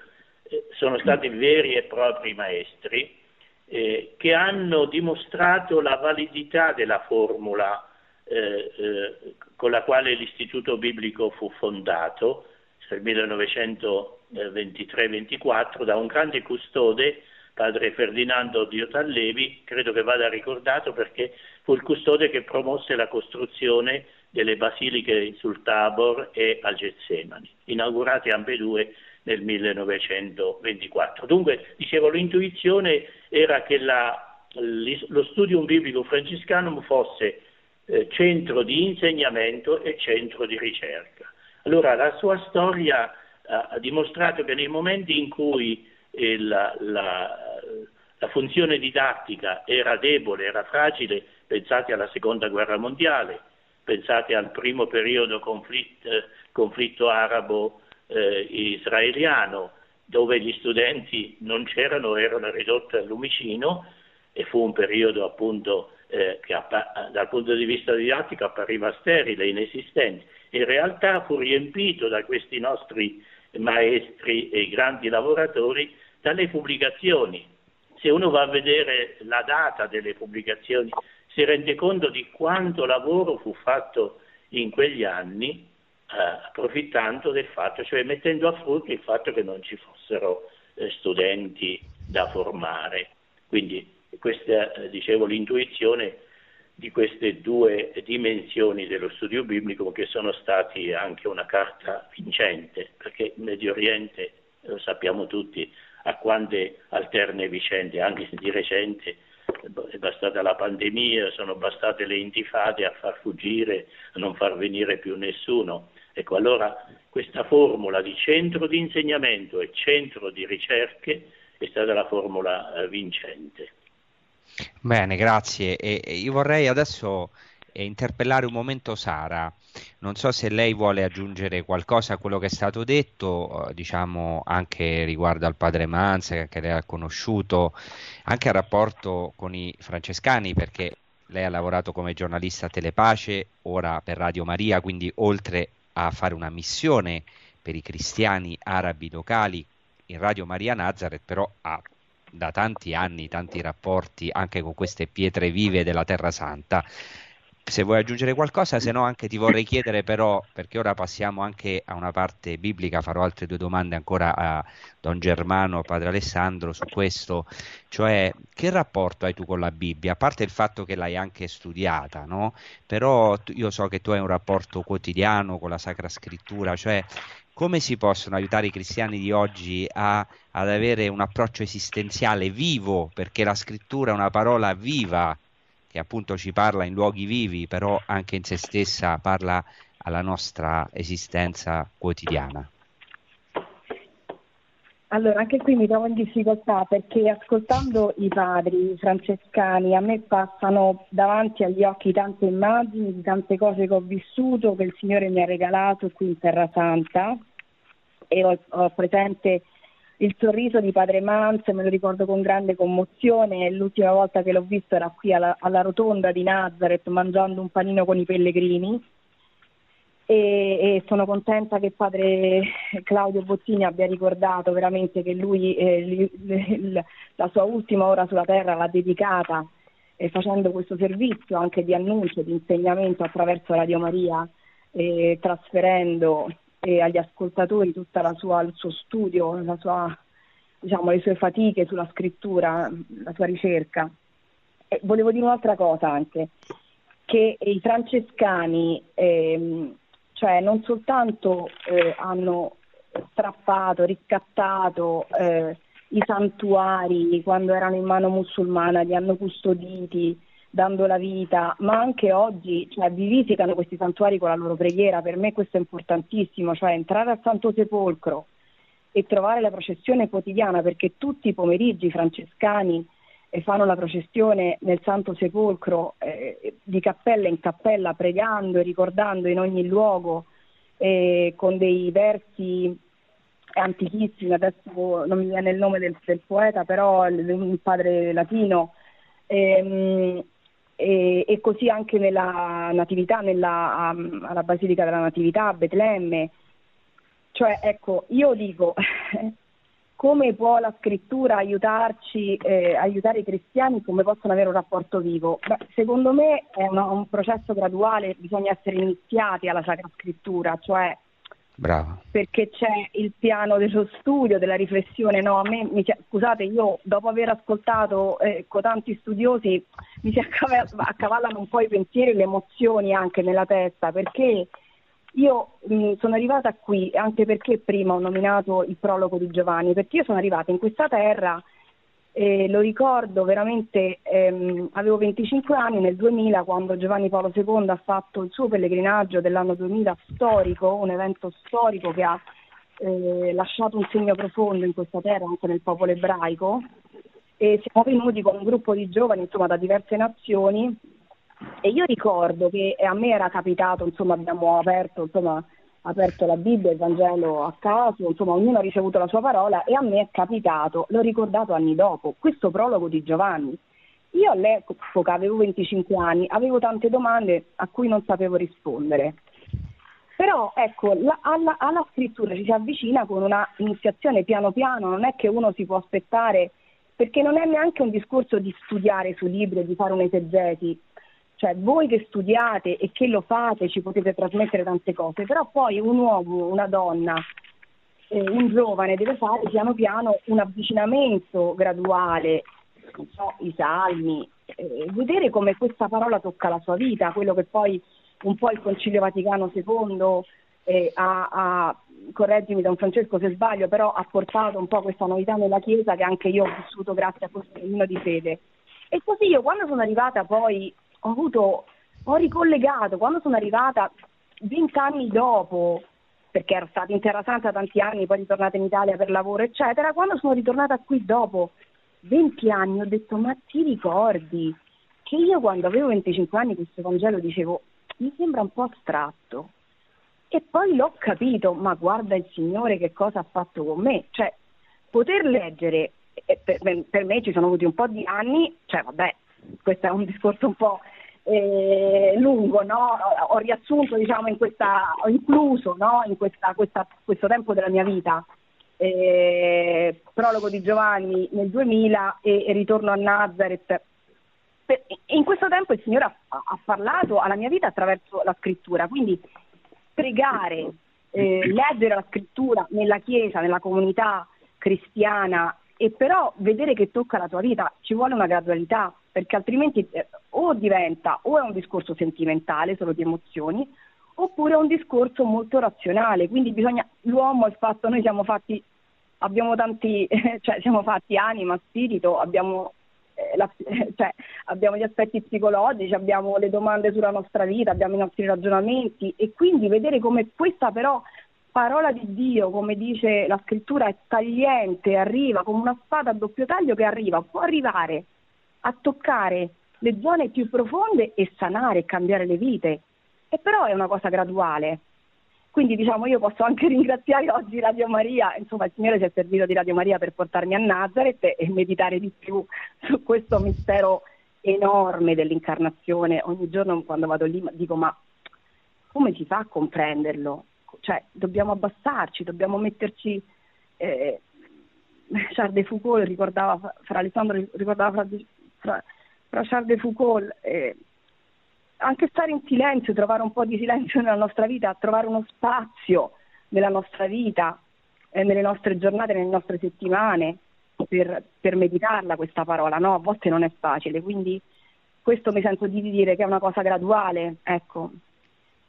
sono stati veri e propri maestri eh, che hanno dimostrato la validità della formula eh, eh con la quale l'Istituto Biblico fu fondato, del 1923-24 da un grande custode, padre Ferdinando Diotallevi, credo che vada ricordato perché fu il custode che promosse la costruzione delle basiliche sul Tabor e al Getsemani, inaugurate ambedue nel 1924. Dunque, dicevo, l'intuizione era che la, lo studium biblico francescano fosse eh, centro di insegnamento e centro di ricerca. Allora la sua storia ha dimostrato che nei momenti in cui eh, la, la, la funzione didattica era debole, era fragile, pensate alla seconda guerra mondiale, pensate al primo periodo conflitto, eh, conflitto arabo-israeliano, eh, dove gli studenti non c'erano, erano ridotti al lumicino e fu un periodo appunto eh, che appa- dal punto di vista didattico appariva sterile, inesistente. In realtà fu riempito da questi nostri maestri e grandi lavoratori dalle pubblicazioni. Se uno va a vedere la data delle pubblicazioni si rende conto di quanto lavoro fu fatto in quegli anni approfittando del fatto, cioè mettendo a frutto il fatto che non ci fossero eh, studenti da formare. Quindi questa, eh, dicevo, l'intuizione di queste due dimensioni dello studio biblico che sono stati anche una carta vincente, perché il Medio Oriente, lo sappiamo tutti, ha quante alterne vicende, anche di recente, è bastata la pandemia, sono bastate le intifade a far fuggire, a non far venire più nessuno. Ecco, allora questa formula di centro di insegnamento e centro di ricerche è stata la formula eh, vincente. Bene, grazie. E, io vorrei adesso eh, interpellare un momento Sara. Non so se lei vuole aggiungere qualcosa a quello che è stato detto, eh, diciamo anche riguardo al padre Manze che lei ha conosciuto, anche al rapporto con i francescani, perché lei ha lavorato come giornalista a Telepace, ora per Radio Maria, quindi oltre a fare una missione per i cristiani arabi locali in Radio Maria Nazareth, però ha da tanti anni tanti rapporti anche con queste pietre vive della Terra Santa. Se vuoi aggiungere qualcosa, se no anche ti vorrei chiedere però, perché ora passiamo anche a una parte biblica, farò altre due domande ancora a Don Germano, Padre Alessandro su questo, cioè che rapporto hai tu con la Bibbia? A parte il fatto che l'hai anche studiata, no? Però io so che tu hai un rapporto quotidiano con la Sacra Scrittura, cioè come si possono aiutare i cristiani di oggi a, ad avere un approccio esistenziale vivo, perché la scrittura è una parola viva che appunto ci parla in luoghi vivi, però anche in se stessa parla alla nostra esistenza quotidiana. Allora, anche qui mi trovo in difficoltà perché ascoltando i padri francescani a me passano davanti agli occhi tante immagini di tante cose che ho vissuto, che il Signore mi ha regalato qui in Terra Santa e ho, ho presente il sorriso di padre Manz, me lo ricordo con grande commozione, l'ultima volta che l'ho visto era qui alla, alla rotonda di Nazareth mangiando un panino con i pellegrini. E, e, sono contenta che padre Claudio Bozzini abbia ricordato veramente che lui eh, l, la sua ultima ora sulla terra l'ha dedicata eh, facendo questo servizio anche di annuncio, di insegnamento attraverso Radio Maria, eh, trasferendo agli ascoltatori tutto il suo studio, sua, diciamo, le sue fatiche sulla scrittura, la sua ricerca. E volevo dire un'altra cosa anche, che i francescani ehm, cioè non soltanto eh, hanno strappato, riscattato eh, i santuari quando erano in mano musulmana, li hanno custoditi, dando la vita, ma anche oggi cioè, vivificano questi santuari con la loro preghiera. Per me questo è importantissimo, cioè entrare al Santo Sepolcro e trovare la processione quotidiana, perché tutti i pomeriggi i francescani eh, fanno la processione nel Santo Sepolcro eh, di cappella in cappella, pregando e ricordando in ogni luogo eh, con dei versi antichissimi, adesso non mi viene il nome del, del poeta, però un padre latino, ehm, e, e così anche nella Natività, nella, um, alla Basilica della Natività, a Betlemme. Cioè, ecco, io dico, come può la scrittura aiutarci, eh, aiutare i cristiani, come possono avere un rapporto vivo? Beh, secondo me è una, un processo graduale, bisogna essere iniziati alla Sacra Scrittura, cioè Bravo. Perché c'è il piano dello studio, della riflessione. No, a me, mi, scusate, io dopo aver ascoltato eh, tanti studiosi mi si accavallano un po' i pensieri e le emozioni anche nella testa, perché io mh, sono arrivata qui anche perché prima ho nominato il prologo di Giovanni, perché io sono arrivata in questa terra e lo ricordo veramente, ehm, avevo 25 anni nel 2000 quando Giovanni Paolo II ha fatto il suo pellegrinaggio dell'anno 2000 storico, un evento storico che ha eh, lasciato un segno profondo in questa terra, anche nel popolo ebraico, e siamo venuti con un gruppo di giovani insomma, da diverse nazioni. E io ricordo che a me era capitato, insomma abbiamo aperto, insomma, aperto la Bibbia, il Vangelo a caso, insomma ognuno ha ricevuto la sua parola e a me è capitato, l'ho ricordato anni dopo, questo prologo di Giovanni. Io all'epoca avevo 25 anni, avevo tante domande a cui non sapevo rispondere. Però ecco, la, alla, alla, scrittura ci si avvicina con una iniziazione piano piano, non è che uno si può aspettare, perché non è neanche un discorso di studiare su libri di fare un'esegeti, cioè voi che studiate e che lo fate ci potete trasmettere tante cose, però poi un uomo, una donna, eh, un giovane deve fare piano piano un avvicinamento graduale, so, i salmi, eh, vedere come questa parola tocca la sua vita, quello che poi un po' il Concilio Vaticano II eh, ha, ha, correggimi Don Francesco se sbaglio, però ha portato un po' questa novità nella Chiesa che anche io ho vissuto grazie a questo cammino di fede. E così io quando sono arrivata poi ho avuto, ho ricollegato, quando sono arrivata vent'anni dopo, perché ero stata in Terra Santa tanti anni, poi ritornata in Italia per lavoro, eccetera, quando sono ritornata qui dopo 20 anni ho detto ma ti ricordi che io quando avevo 25 anni questo Vangelo dicevo mi sembra un po' astratto. E poi l'ho capito, ma guarda il Signore che cosa ha fatto con me, cioè poter leggere, per, per me ci sono avuti un po' di anni, cioè vabbè, questo è un discorso un po' eh, lungo, no? ho riassunto, diciamo, in questa, ho incluso no? in questa, questa, questo tempo della mia vita. Eh, prologo di Giovanni nel 2000 e, e ritorno a Nazareth. In questo tempo il Signore ha, ha, parlato alla mia vita attraverso la scrittura, quindi pregare, eh, leggere la scrittura nella Chiesa, nella comunità cristiana e però vedere che tocca la tua vita ci vuole una gradualità perché altrimenti eh, o diventa o è un discorso sentimentale, solo di emozioni, oppure è un discorso molto razionale, quindi bisogna, l'uomo, il fatto, noi siamo fatti, abbiamo tanti, cioè siamo fatti anima, spirito, abbiamo, eh, la, cioè, abbiamo gli aspetti psicologici, abbiamo le domande sulla nostra vita, abbiamo i nostri ragionamenti e quindi vedere come questa però parola di Dio, come dice la scrittura, è tagliente, arriva come una spada a doppio taglio che arriva, può arrivare a toccare le zone più profonde e sanare cambiare le vite. E però è una cosa graduale. Quindi diciamo io posso anche ringraziare oggi Radio Maria, insomma il Signore si è servito di Radio Maria per portarmi a Nazareth e meditare di più su questo mistero enorme dell'incarnazione. Ogni giorno quando vado lì dico ma come si fa a comprenderlo? Cioè dobbiamo abbassarci, dobbiamo metterci... Eh, Charles de Foucault ricordava, fra Alessandro ricordava fra fra, Charles de Foucault. Eh, anche stare in silenzio, trovare un po' di silenzio nella nostra vita, trovare uno spazio nella nostra vita, eh, nelle nostre giornate, nelle nostre settimane, per, per meditarla questa parola, no? A volte non è facile, quindi questo mi sento di dire che è una cosa graduale, ecco.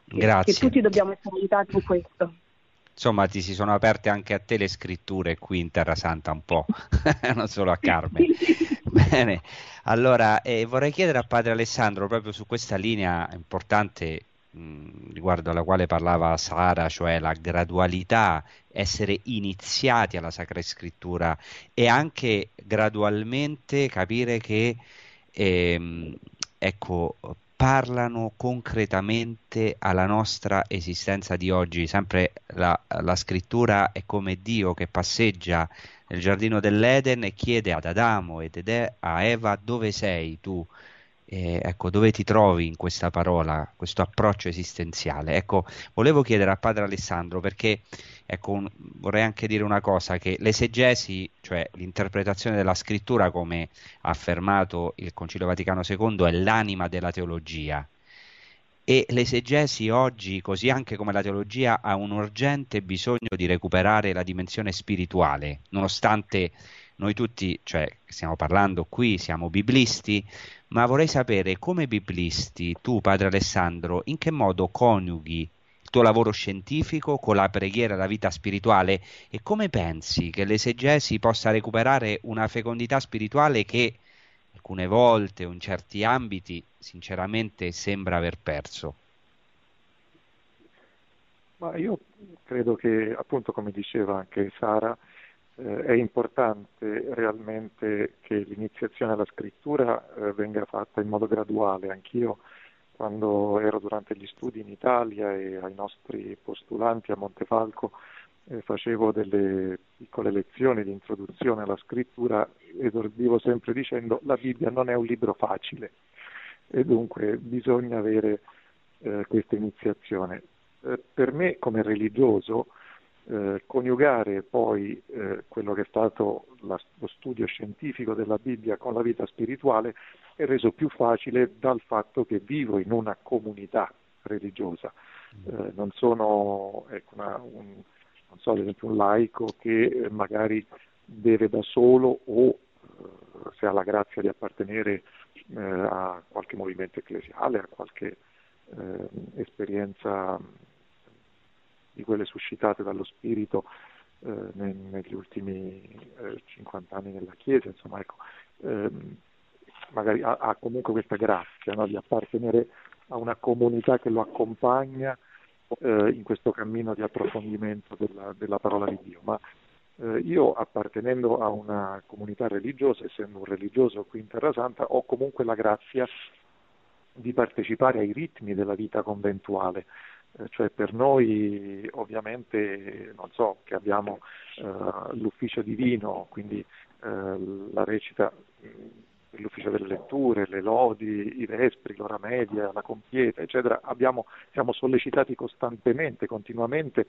Grazie. Che tutti dobbiamo essere aiutati in questo insomma ti si sono aperte anche a te le scritture qui in Terra Santa un po', non solo a Carmen. Bene, allora eh, vorrei chiedere a padre Alessandro proprio su questa linea importante riguardo alla quale parlava Sara, cioè la gradualità, essere iniziati alla Sacra Scrittura e anche gradualmente capire che ehm, ecco, parlano concretamente alla nostra esistenza di oggi. Sempre la, la, scrittura è come Dio che passeggia nel giardino dell'Eden e chiede ad Adamo ed a Eva dove sei tu? Eh, ecco, dove ti trovi in questa parola, questo approccio esistenziale? Ecco, volevo chiedere a Padre Alessandro perché ecco, un, vorrei anche dire una cosa, che l'esegesi, cioè l'interpretazione della scrittura, come ha affermato il Concilio Vaticano II, è l'anima della teologia. E l'esegesi oggi, così anche come la teologia, ha un urgente bisogno di recuperare la dimensione spirituale, nonostante noi tutti, cioè stiamo parlando qui, siamo biblisti, ma vorrei sapere come biblisti tu, padre Alessandro, in che modo coniughi il tuo lavoro scientifico con la preghiera e la vita spirituale e come pensi che l'esegesi possa recuperare una fecondità spirituale che alcune volte o in certi ambiti sinceramente sembra aver perso? Ma io credo che, appunto, come diceva anche Sara, eh, è importante realmente che l'iniziazione alla scrittura eh, venga fatta in modo graduale. Anch'io, quando ero durante gli studi in Italia e ai nostri postulanti a Montefalco, eh, facevo delle piccole lezioni di introduzione alla scrittura, esordivo sempre dicendo la Bibbia non è un libro facile e dunque bisogna avere eh, questa iniziazione. Eh, per me come religioso eh, coniugare poi eh, quello che è stato la, lo studio scientifico della Bibbia con la vita spirituale è reso più facile dal fatto che vivo in una comunità religiosa. Eh, non sono ecco, una, un, non so, ad esempio un laico che eh, magari deve da solo o eh, se ha la grazia di appartenere a qualche movimento ecclesiale, a qualche esperienza di quelle suscitate dallo Spirito eh, ne, negli ultimi eh, 50 anni nella Chiesa, insomma, ecco, ehm, magari ha, ha, comunque questa grazia no, di appartenere a una comunità che lo accompagna eh, in questo cammino di approfondimento della, della parola di Dio. Ma eh, io appartenendo a una comunità religiosa, essendo un religioso qui in Terra Santa, ho comunque la grazia di partecipare ai ritmi della vita conventuale, eh, cioè per noi ovviamente, non so, che abbiamo eh, l'ufficio divino, quindi eh, la recita l'ufficio delle letture, le lodi, i vespri, l'ora media, la compieta, eccetera, abbiamo, siamo sollecitati costantemente, continuamente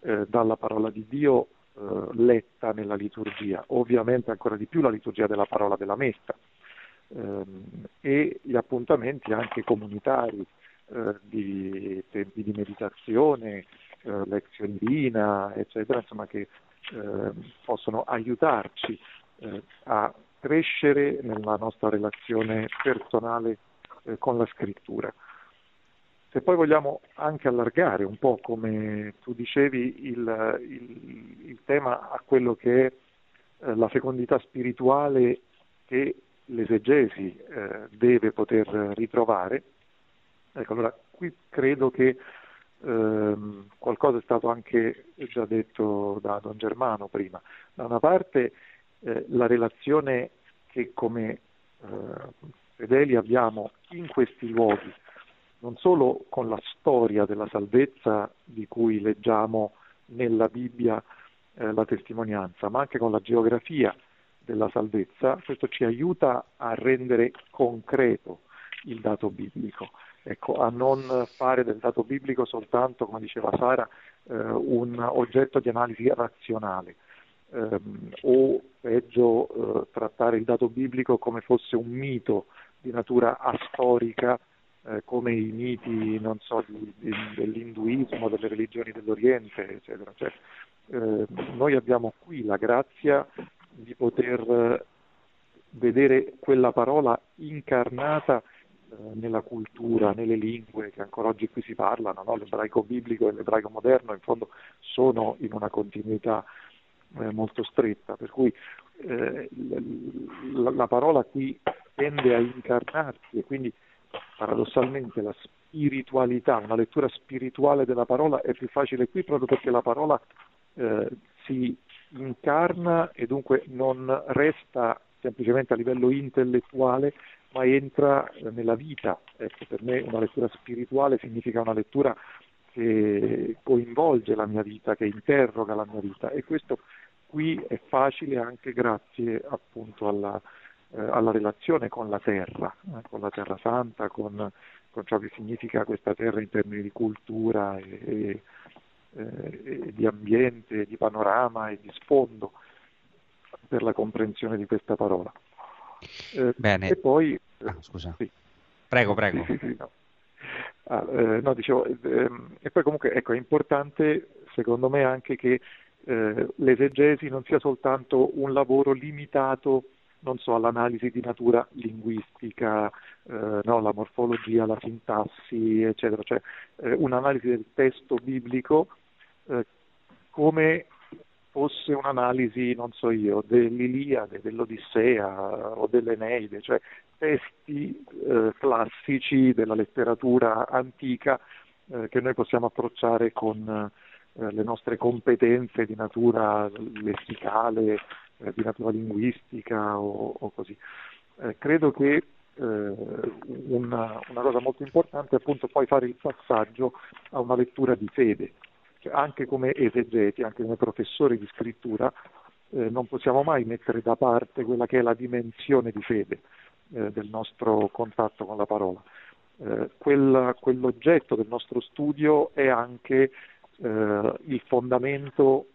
eh, dalla parola di Dio eh, letta nella liturgia, ovviamente ancora di più la liturgia della parola della messa ehm, e gli appuntamenti anche comunitari eh, di tempi di meditazione, eh, lezioni divina, eccetera, insomma, che eh, possono aiutarci eh, a crescere nella nostra relazione personale eh, con la scrittura. Se poi vogliamo anche allargare un po', come tu dicevi, il, il, il tema a quello che è eh, la fecondità spirituale che l'esegesi deve poter ritrovare, Ecco, allora qui credo che ehm, qualcosa è stato anche già detto da Don Germano prima. Da una parte eh, la relazione che come eh, fedeli abbiamo in questi luoghi, non solo con la storia della salvezza di cui leggiamo nella Bibbia eh, la testimonianza, ma anche con la geografia della salvezza, questo ci aiuta a rendere concreto il dato biblico. Ecco, a non fare del dato biblico soltanto, come diceva Sara, eh, un oggetto di analisi razionale ehm, o peggio eh, trattare il dato biblico come fosse un mito di natura astorica eh, come i miti, so, di, di, dell'induismo, delle religioni dell'Oriente, eccetera. Cioè, eh, noi abbiamo qui la grazia di poter vedere quella parola incarnata eh, nella cultura, nelle lingue che ancora oggi qui si parlano, no? l'ebraico biblico e l'ebraico moderno in fondo sono in una continuità eh, molto stretta, per cui eh, la, la, parola qui tende a incarnarsi e quindi paradossalmente la spiritualità, una lettura spirituale della parola è più facile qui proprio perché la parola eh, si incarna e dunque non resta semplicemente a livello intellettuale, ma entra nella vita. Ecco, per me una lettura spirituale significa una lettura che coinvolge la mia vita, che interroga la mia vita e questo qui è facile anche grazie appunto alla, eh, alla relazione con la terra, eh, con la terra santa, con, con, ciò che significa questa terra in termini di cultura e, e, eh, e di ambiente, di panorama e di sfondo per la comprensione di questa parola. Eh, Bene. E poi... Ah, scusa. Sì. Prego, prego. Sì, sì, no. Ah, eh, no, dicevo, ehm, e poi comunque ecco, è importante secondo me anche che eh, l'esegesi non sia soltanto un lavoro limitato non so, all'analisi di natura linguistica, eh, no, la morfologia, la sintassi, eccetera, cioè eh, un'analisi del testo biblico eh, come fosse un'analisi, non so io, dell'Iliade, dell'Odissea o dell'Eneide, cioè testi eh, classici della letteratura antica eh, che noi possiamo approcciare con eh, le nostre competenze di natura lessicale, eh, di natura linguistica o, o così. Eh, credo che eh, una, una, cosa molto importante è appunto poi fare il passaggio a una lettura di fede, cioè, anche come esegeti, anche come professori di scrittura, eh, non possiamo mai mettere da parte quella che è la dimensione di fede eh, del nostro contatto con la parola. Eh, quel, quell'oggetto del nostro studio è anche eh, il fondamento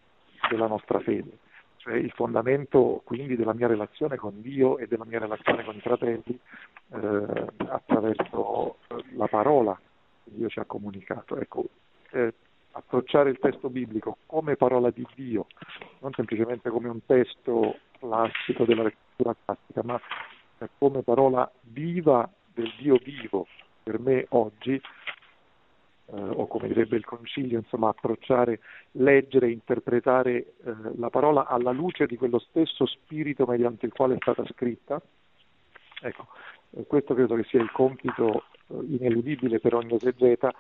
della nostra fede, cioè il fondamento quindi della mia relazione con Dio e della mia relazione con i fratelli eh, attraverso la parola che Dio ci ha comunicato. Ecco, eh, approcciare il testo biblico come parola di Dio, non semplicemente come un testo classico della lettura classica, ma come parola viva del Dio vivo per me oggi eh, o come direbbe il Concilio, insomma, approcciare, leggere, interpretare eh, la parola alla luce di quello stesso spirito mediante il quale è stata scritta. Ecco, eh, questo credo che sia il compito eh, ineludibile per ogni esegeta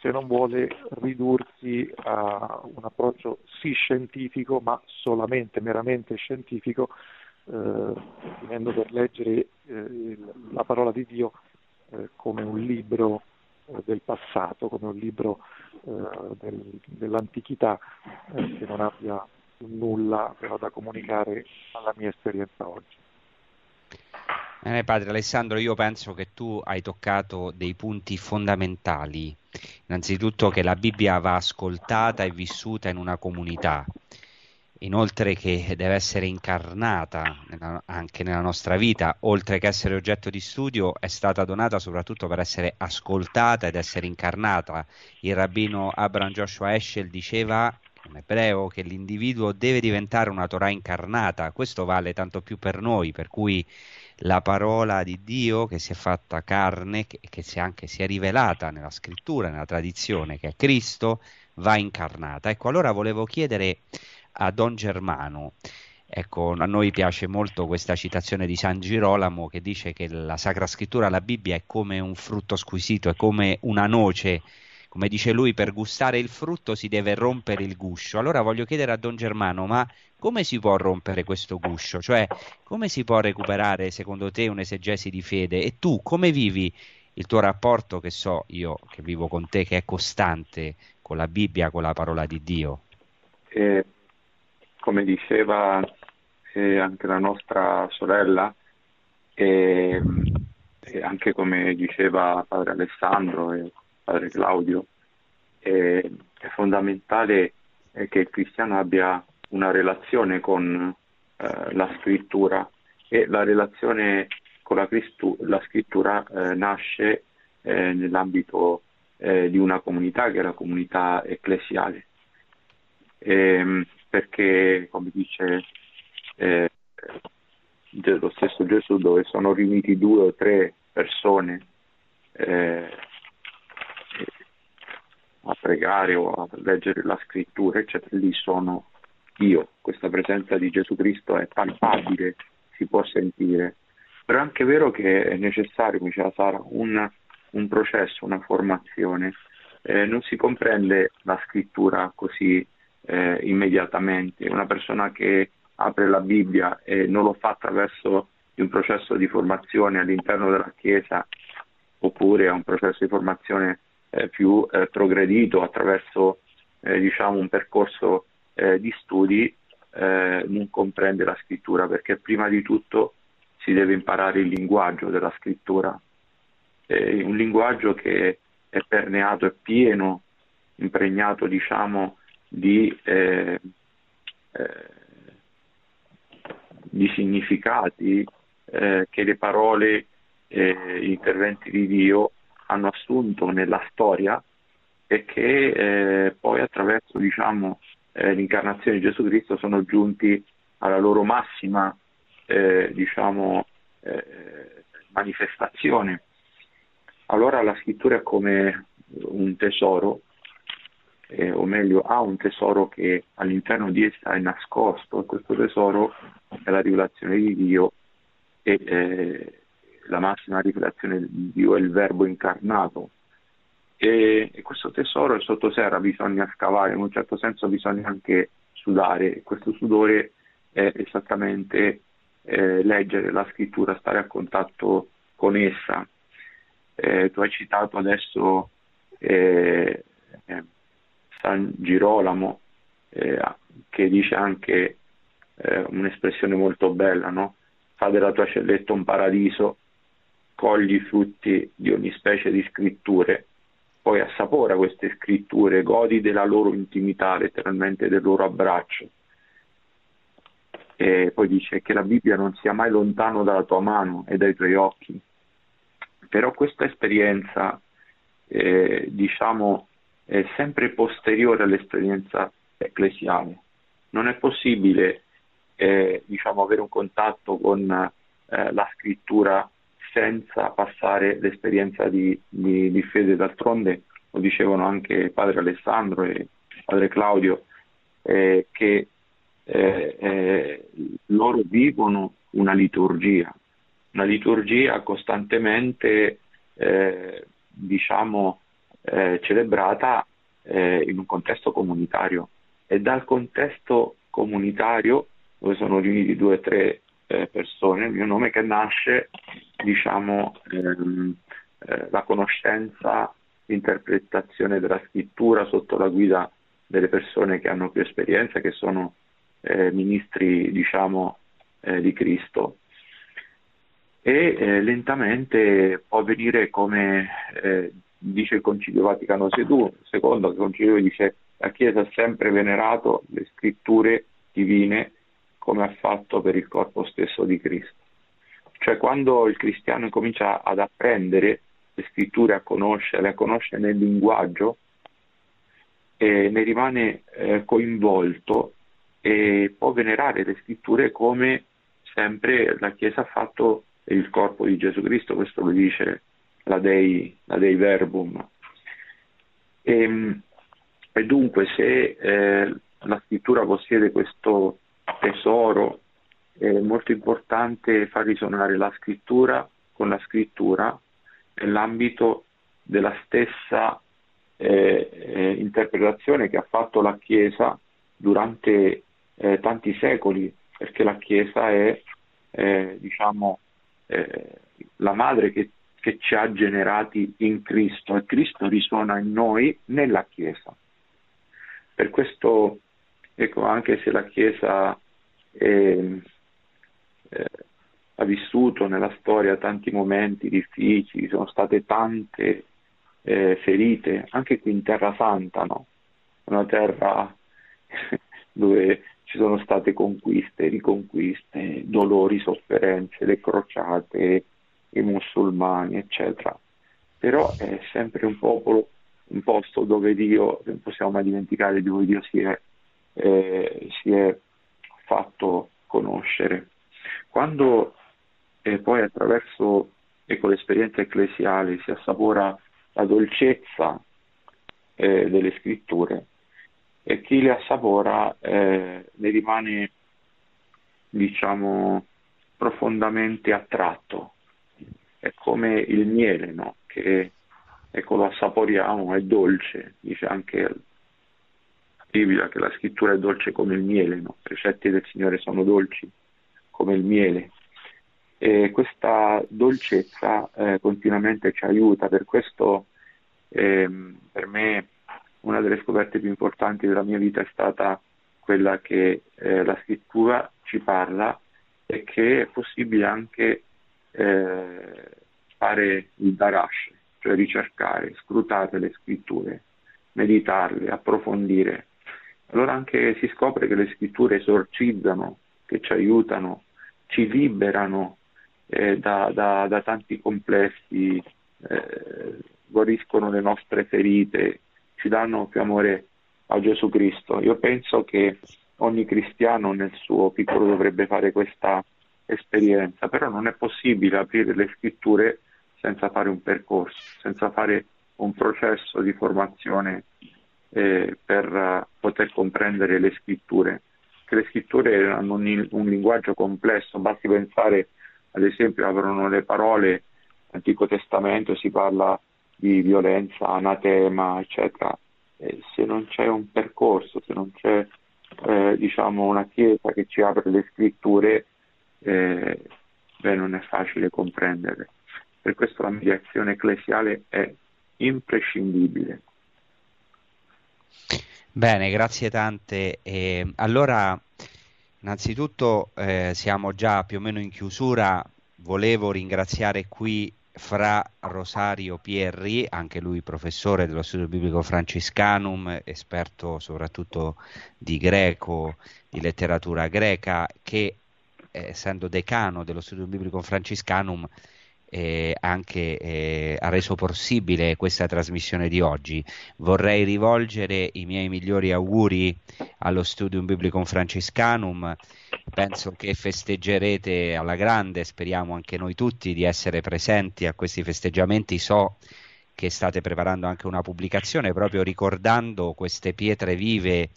se non vuole ridursi a un approccio sì scientifico, ma solamente, meramente scientifico, eh, finendo per leggere eh, la parola di Dio eh, come un libro eh, del passato, come un libro eh, del, dell'antichità eh, che non abbia nulla però da comunicare alla mia esperienza oggi. Eh, padre Alessandro, io penso che tu hai toccato dei punti fondamentali. Innanzitutto che la Bibbia va ascoltata e vissuta in una comunità inoltre che deve essere incarnata nella, anche nella nostra vita, oltre che essere oggetto di studio, è stata donata soprattutto per essere ascoltata ed essere incarnata. Il rabbino Abraham Joshua Eschel diceva, un ebreo, che l'individuo deve diventare una Torah incarnata, questo vale tanto più per noi, per cui la parola di Dio che si è fatta carne, che, che si, anche si è rivelata nella scrittura, nella tradizione, che è Cristo, va incarnata. Ecco, allora volevo chiedere a Don Germano. Ecco, a noi piace molto questa citazione di San Girolamo che dice che la Sacra Scrittura, la Bibbia, è come un frutto squisito, è come una noce. Come dice lui, per gustare il frutto si deve rompere il guscio. Allora voglio chiedere a Don Germano, ma come si può rompere questo guscio? Cioè, come si può recuperare, secondo te, un'esegesi di fede? E tu, come vivi il tuo rapporto, che so io, che vivo con te, che è costante con la Bibbia, con la parola di Dio? Eh, come diceva eh, anche la nostra sorella, e, e, anche come diceva padre Alessandro e padre Claudio, è, è fondamentale che il cristiano abbia una relazione con eh, la scrittura e la relazione con la, Cristu- la scrittura eh, nasce eh, nell'ambito eh, di una comunità che è la comunità ecclesiale. E, ehm, perché, come dice eh, lo stesso Gesù, dove sono riuniti due o tre persone eh, a pregare o a leggere la scrittura, eccetera, lì sono io. Questa presenza di Gesù Cristo è palpabile, si può sentire. Però è anche vero che è necessario, come diceva Sara, un, un processo, una formazione. Eh, non si comprende la scrittura così eh, immediatamente. Una persona che apre la Bibbia e non lo fa attraverso un processo di formazione all'interno della Chiesa oppure a un processo di formazione eh, più eh, progredito attraverso eh, diciamo, un percorso eh, di studi eh, non comprende la scrittura perché prima di tutto si deve imparare il linguaggio della scrittura, un linguaggio che è permeato, è pieno, impregnato diciamo, di, eh, eh, di significati eh, che le parole, eh, gli interventi di Dio hanno assunto nella storia e che eh, poi attraverso diciamo, eh, l'incarnazione di Gesù Cristo sono giunti alla loro massima diciamo, manifestazione. Allora la scrittura è come un tesoro eh, o meglio ha un tesoro che all'interno di essa è nascosto e questo tesoro è la rivelazione di Dio e eh, la massima rivelazione di Dio è il verbo incarnato e, e questo tesoro è sotto terra, bisogna scavare, in un certo senso bisogna anche sudare, e questo sudore è esattamente eh, leggere la scrittura, stare a contatto con essa. Eh, tu hai citato adesso eh, eh San Girolamo, eh, che dice anche eh, un'espressione molto bella, no? Fa della tua celletta un paradiso, cogli i frutti di ogni specie di scritture, poi assapora queste scritture, godi della loro intimità, letteralmente del loro abbraccio. E poi dice che la Bibbia non sia mai lontano dalla tua mano e dai tuoi occhi. Però questa esperienza, eh, diciamo, è sempre posteriore all'esperienza ecclesiale. Non è possibile eh, diciamo, avere un contatto con eh, la scrittura senza passare l'esperienza di, di, di, fede. D'altronde lo dicevano anche padre Alessandro e padre Claudio, eh, che eh, eh, loro vivono una liturgia, una liturgia costantemente eh, celebrata in un contesto comunitario e dal contesto comunitario dove sono riuniti due o tre eh, persone, il mio nome che nasce, diciamo, ehm, eh, la conoscenza, l'interpretazione della scrittura sotto la guida delle persone che hanno più esperienza, che sono eh, ministri, diciamo, eh, di Cristo. E eh, lentamente può avvenire come eh, dice il Concilio Vaticano II, secondo il Concilio dice la Chiesa ha sempre venerato le scritture divine come ha fatto per il corpo stesso di Cristo. Cioè quando il cristiano comincia ad apprendere le scritture, a conoscerle, a conoscere nel linguaggio, eh, ne rimane eh, coinvolto e può venerare le scritture come sempre la Chiesa ha fatto il corpo di Gesù Cristo, questo lo dice la Dei, la Dei Verbum. E, ehm, e dunque se eh, la scrittura possiede questo tesoro, è molto importante far risuonare la scrittura con la scrittura nell'ambito della stessa eh, eh, interpretazione che ha fatto la Chiesa durante eh, tanti secoli, perché la Chiesa è eh, diciamo, la madre che, che ci ha generati in Cristo e Cristo risuona in noi nella Chiesa. Per questo, ecco, anche se la Chiesa e, eh, ha vissuto nella storia tanti momenti difficili, sono state tante eh, ferite, anche qui in Terra Santa, no? una terra dove ci sono state conquiste, riconquiste, dolori, sofferenze, le crociate, i musulmani, eccetera. Però è sempre un popolo, un posto dove Dio, non possiamo mai dimenticare dove Dio si è, eh, si è fatto conoscere. Quando eh, poi attraverso ecco, l'esperienza ecclesiale si assapora la dolcezza eh, delle scritture e chi le assapora eh, ne rimane diciamo profondamente attratto è come il miele no? che ecco, lo assaporiamo è dolce dice anche Bibbia che la scrittura è dolce come il miele, no? i precetti del Signore sono dolci come il miele. E questa dolcezza eh, continuamente ci aiuta, per questo eh, per me una delle scoperte più importanti della mia vita è stata quella che eh, la scrittura ci parla e che è possibile anche eh, fare il darash, cioè ricercare, scrutare le scritture, meditarle, approfondire allora anche si scopre che le scritture esorcizzano, che ci aiutano, ci liberano eh, da, da, da, tanti complessi, eh, guariscono le nostre ferite, ci danno più amore a Gesù Cristo. Io penso che ogni cristiano nel suo piccolo dovrebbe fare questa esperienza, però non è possibile aprire le scritture senza fare un percorso, senza fare un processo di formazione eh, per uh, poter comprendere le scritture, che le scritture hanno un, un, linguaggio complesso, basti pensare ad esempio aprono le parole, nell'Antico Testamento si parla di violenza, anatema, eccetera. E se non c'è un percorso, se non c'è eh, diciamo una chiesa che ci apre le scritture, eh, beh, non è facile comprendere. Per questo la mediazione ecclesiale è imprescindibile. Bene, grazie tante. Eh, allora, innanzitutto eh, siamo già più o meno in chiusura. Volevo ringraziare qui Fra Rosario Pierri, anche lui professore dello studio biblico Franciscanum, esperto soprattutto di greco, di letteratura greca, che essendo decano dello studio biblico Franciscanum eh, anche eh, ha reso possibile questa trasmissione di oggi. Vorrei rivolgere i miei migliori auguri allo Studium Biblicum Franciscanum. Penso che festeggerete alla grande, speriamo anche noi tutti di essere presenti a questi festeggiamenti. So che state preparando anche una pubblicazione proprio ricordando queste pietre vive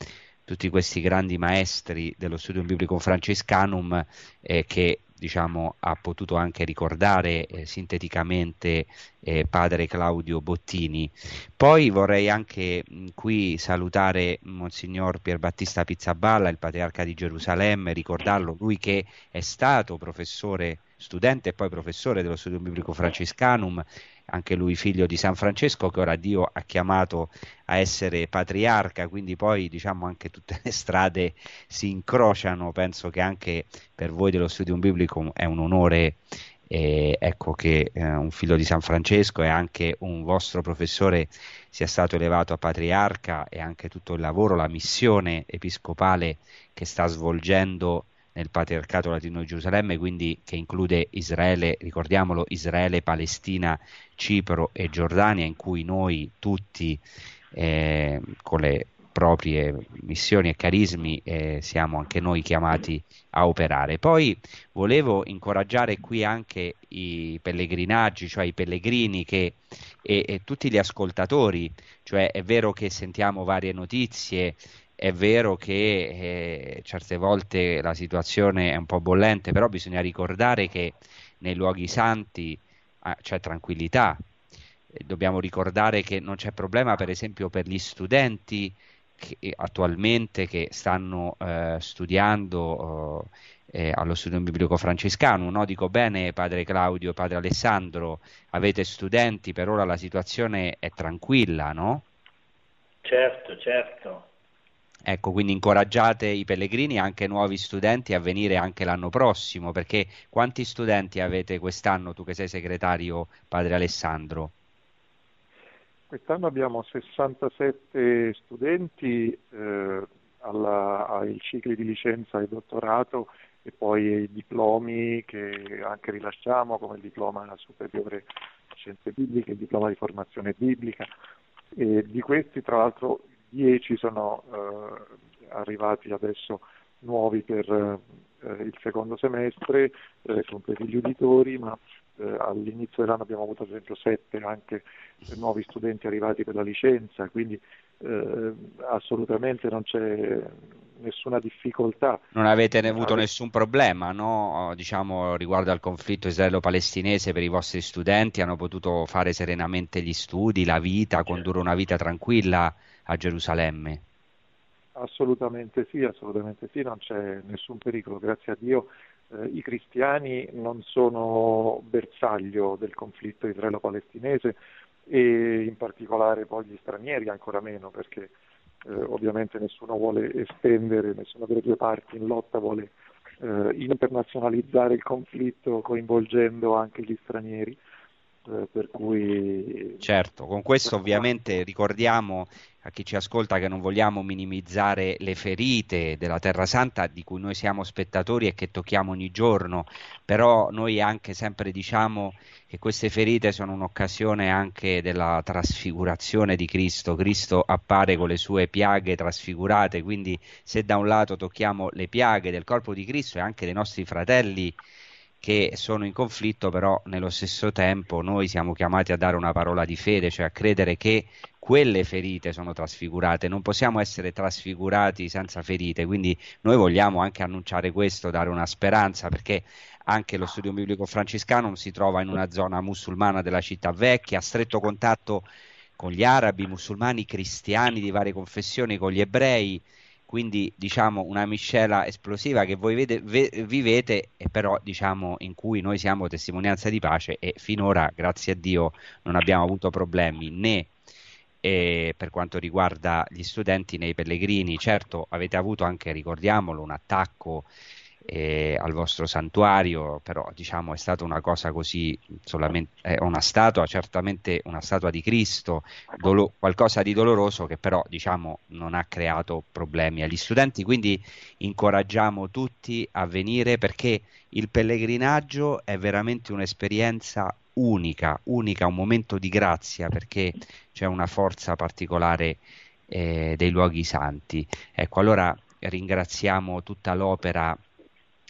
tutti questi grandi maestri dello Studium Biblicum Franciscanum eh, che diciamo, ha potuto anche ricordare eh, sinteticamente eh, padre Claudio Bottini. Poi vorrei anche mh, qui salutare Monsignor Pierbattista Pizzaballa, il patriarca di Gerusalemme, ricordarlo, lui che è stato professore, studente e poi professore dello studio biblico franciscanum anche lui figlio di San Francesco che ora Dio ha chiamato a essere patriarca, quindi poi diciamo anche tutte le strade si incrociano, penso che anche per voi dello studium biblico è un onore eh, ecco che eh, un figlio di San Francesco e anche un vostro professore sia stato elevato a patriarca e anche tutto il lavoro, la missione episcopale che sta svolgendo nel patriarcato latino di Gerusalemme, quindi che include Israele, ricordiamolo, Israele, Palestina, Cipro e Giordania, in cui noi tutti eh, con le proprie missioni e carismi eh, siamo anche noi chiamati a operare. Poi volevo incoraggiare qui anche i pellegrinaggi, cioè i pellegrini che, e, e tutti gli ascoltatori, cioè è vero che sentiamo varie notizie, è vero che eh, certe volte la situazione è un po' bollente, però bisogna ricordare che nei luoghi santi ah, c'è tranquillità. Dobbiamo ricordare che non c'è problema, per esempio, per gli studenti che, attualmente che stanno eh, studiando eh, allo studio biblico francescano. No? Dico bene, padre Claudio, padre Alessandro, avete studenti, per ora la situazione è tranquilla, no? Certo, certo. Ecco, quindi incoraggiate i pellegrini anche nuovi studenti a venire anche l'anno prossimo, perché quanti studenti avete quest'anno, tu che sei segretario, padre Alessandro? Quest'anno abbiamo 67 studenti eh, alla, ai cicli di licenza e dottorato e poi i diplomi che anche rilasciamo come il diploma superiore in scienze bibliche, il diploma di formazione biblica e di questi tra l'altro 10 sono eh, arrivati adesso nuovi per eh, il secondo semestre, eh, compresi gli uditori, ma eh, all'inizio dell'anno abbiamo avuto ad esempio 7 anche nuovi studenti arrivati per la licenza, quindi eh, assolutamente non c'è nessuna difficoltà. Non avete avuto nessun problema no? diciamo, riguardo al conflitto israelo-palestinese per i vostri studenti? Hanno potuto fare serenamente gli studi, la vita, condurre una vita tranquilla a Gerusalemme? Assolutamente sì, assolutamente sì, non c'è nessun pericolo, grazie a Dio. Eh, I cristiani non sono bersaglio del conflitto israelo-palestinese e in particolare poi gli stranieri ancora meno perché eh, ovviamente nessuno vuole estendere, nessuna delle due parti in lotta vuole eh, internazionalizzare il conflitto coinvolgendo anche gli stranieri. Eh, per cui... Certo, con questo ovviamente ricordiamo a chi ci ascolta che non vogliamo minimizzare le ferite della Terra Santa di cui noi siamo spettatori e che tocchiamo ogni giorno, però noi anche sempre diciamo che queste ferite sono un'occasione anche della trasfigurazione di Cristo. Cristo appare con le sue piaghe trasfigurate, quindi se da un lato tocchiamo le piaghe del corpo di Cristo e anche dei nostri fratelli che sono in conflitto, però nello stesso tempo noi siamo chiamati a dare una parola di fede, cioè a credere che quelle ferite sono trasfigurate, non possiamo essere trasfigurati senza ferite, quindi noi vogliamo anche annunciare questo, dare una speranza, perché anche lo studio biblico francescano si trova in una zona musulmana della città vecchia, a stretto contatto con gli arabi, musulmani, cristiani di varie confessioni, con gli ebrei, quindi diciamo una miscela esplosiva che voi vede, ve, vivete e però diciamo in cui noi siamo testimonianza di pace e finora grazie a Dio non abbiamo avuto problemi né eh, per quanto riguarda gli studenti né i pellegrini. Certo avete avuto anche ricordiamolo un attacco eh, al vostro santuario, però diciamo è stata una cosa così, solamente, è una statua, certamente una statua di Cristo, dolo- qualcosa di doloroso che però diciamo non ha creato problemi agli studenti, quindi incoraggiamo tutti a venire perché il pellegrinaggio è veramente un'esperienza unica, unica, un momento di grazia perché c'è una forza particolare eh, dei luoghi santi. Ecco, allora ringraziamo tutta l'opera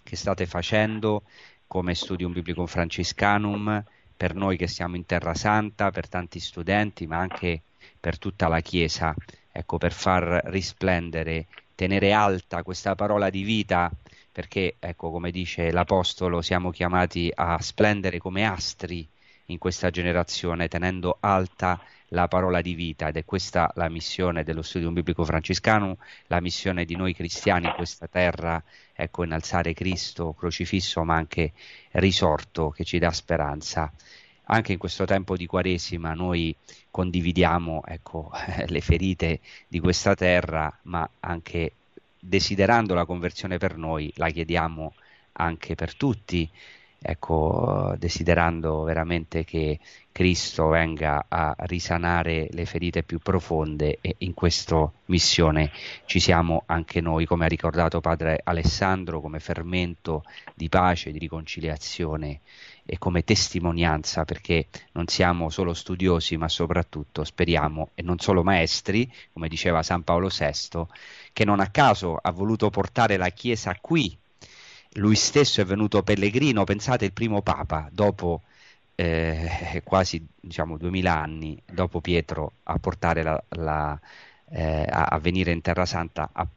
che state facendo come Studium Biblicum Franciscanum per noi che siamo in Terra Santa, per tanti studenti, ma anche per tutta la Chiesa, ecco, per far risplendere, tenere alta questa parola di vita, perché, ecco, come dice l'Apostolo, siamo chiamati a splendere come astri in questa generazione, tenendo alta la parola di vita. Ed è questa la missione dello studio biblico francescano, la missione di noi cristiani in questa terra, ecco, innalzare Cristo crocifisso ma anche risorto che ci dà speranza. Anche in questo tempo di Quaresima noi condividiamo ecco, le ferite di questa terra, ma anche desiderando la conversione per noi, la chiediamo anche per tutti ecco, desiderando veramente che Cristo venga a risanare le ferite più profonde e in questa missione ci siamo anche noi, come ha ricordato padre Alessandro, come fermento di pace, di riconciliazione e come testimonianza, perché non siamo solo studiosi, ma soprattutto speriamo, e non solo maestri, come diceva San Paolo VI, che non a caso ha voluto portare la Chiesa qui lui stesso è venuto pellegrino, pensate il primo papa dopo eh, quasi diciamo, 2000 anni, dopo Pietro a la, la, eh, a, venire in Terra Santa, a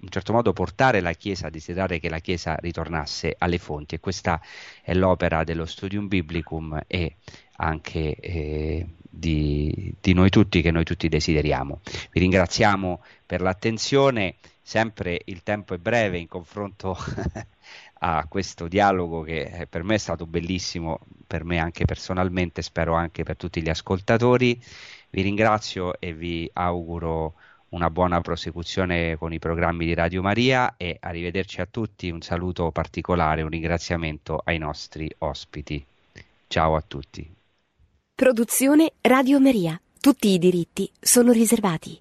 in certo modo portare la Chiesa, a desiderare che la Chiesa ritornasse alle fonti e questa è l'opera dello Studium Biblicum e anche eh, di, di noi tutti che noi tutti desideriamo. Vi ringraziamo per l'attenzione, sempre il tempo è breve in confronto a questo dialogo che per me è stato bellissimo, per me anche personalmente, spero anche per tutti gli ascoltatori. Vi ringrazio e vi auguro una buona prosecuzione con i programmi di Radio Maria e arrivederci a tutti, un saluto particolare, un ringraziamento ai nostri ospiti. Ciao a tutti. Produzione Radio Maria. Tutti i diritti sono riservati.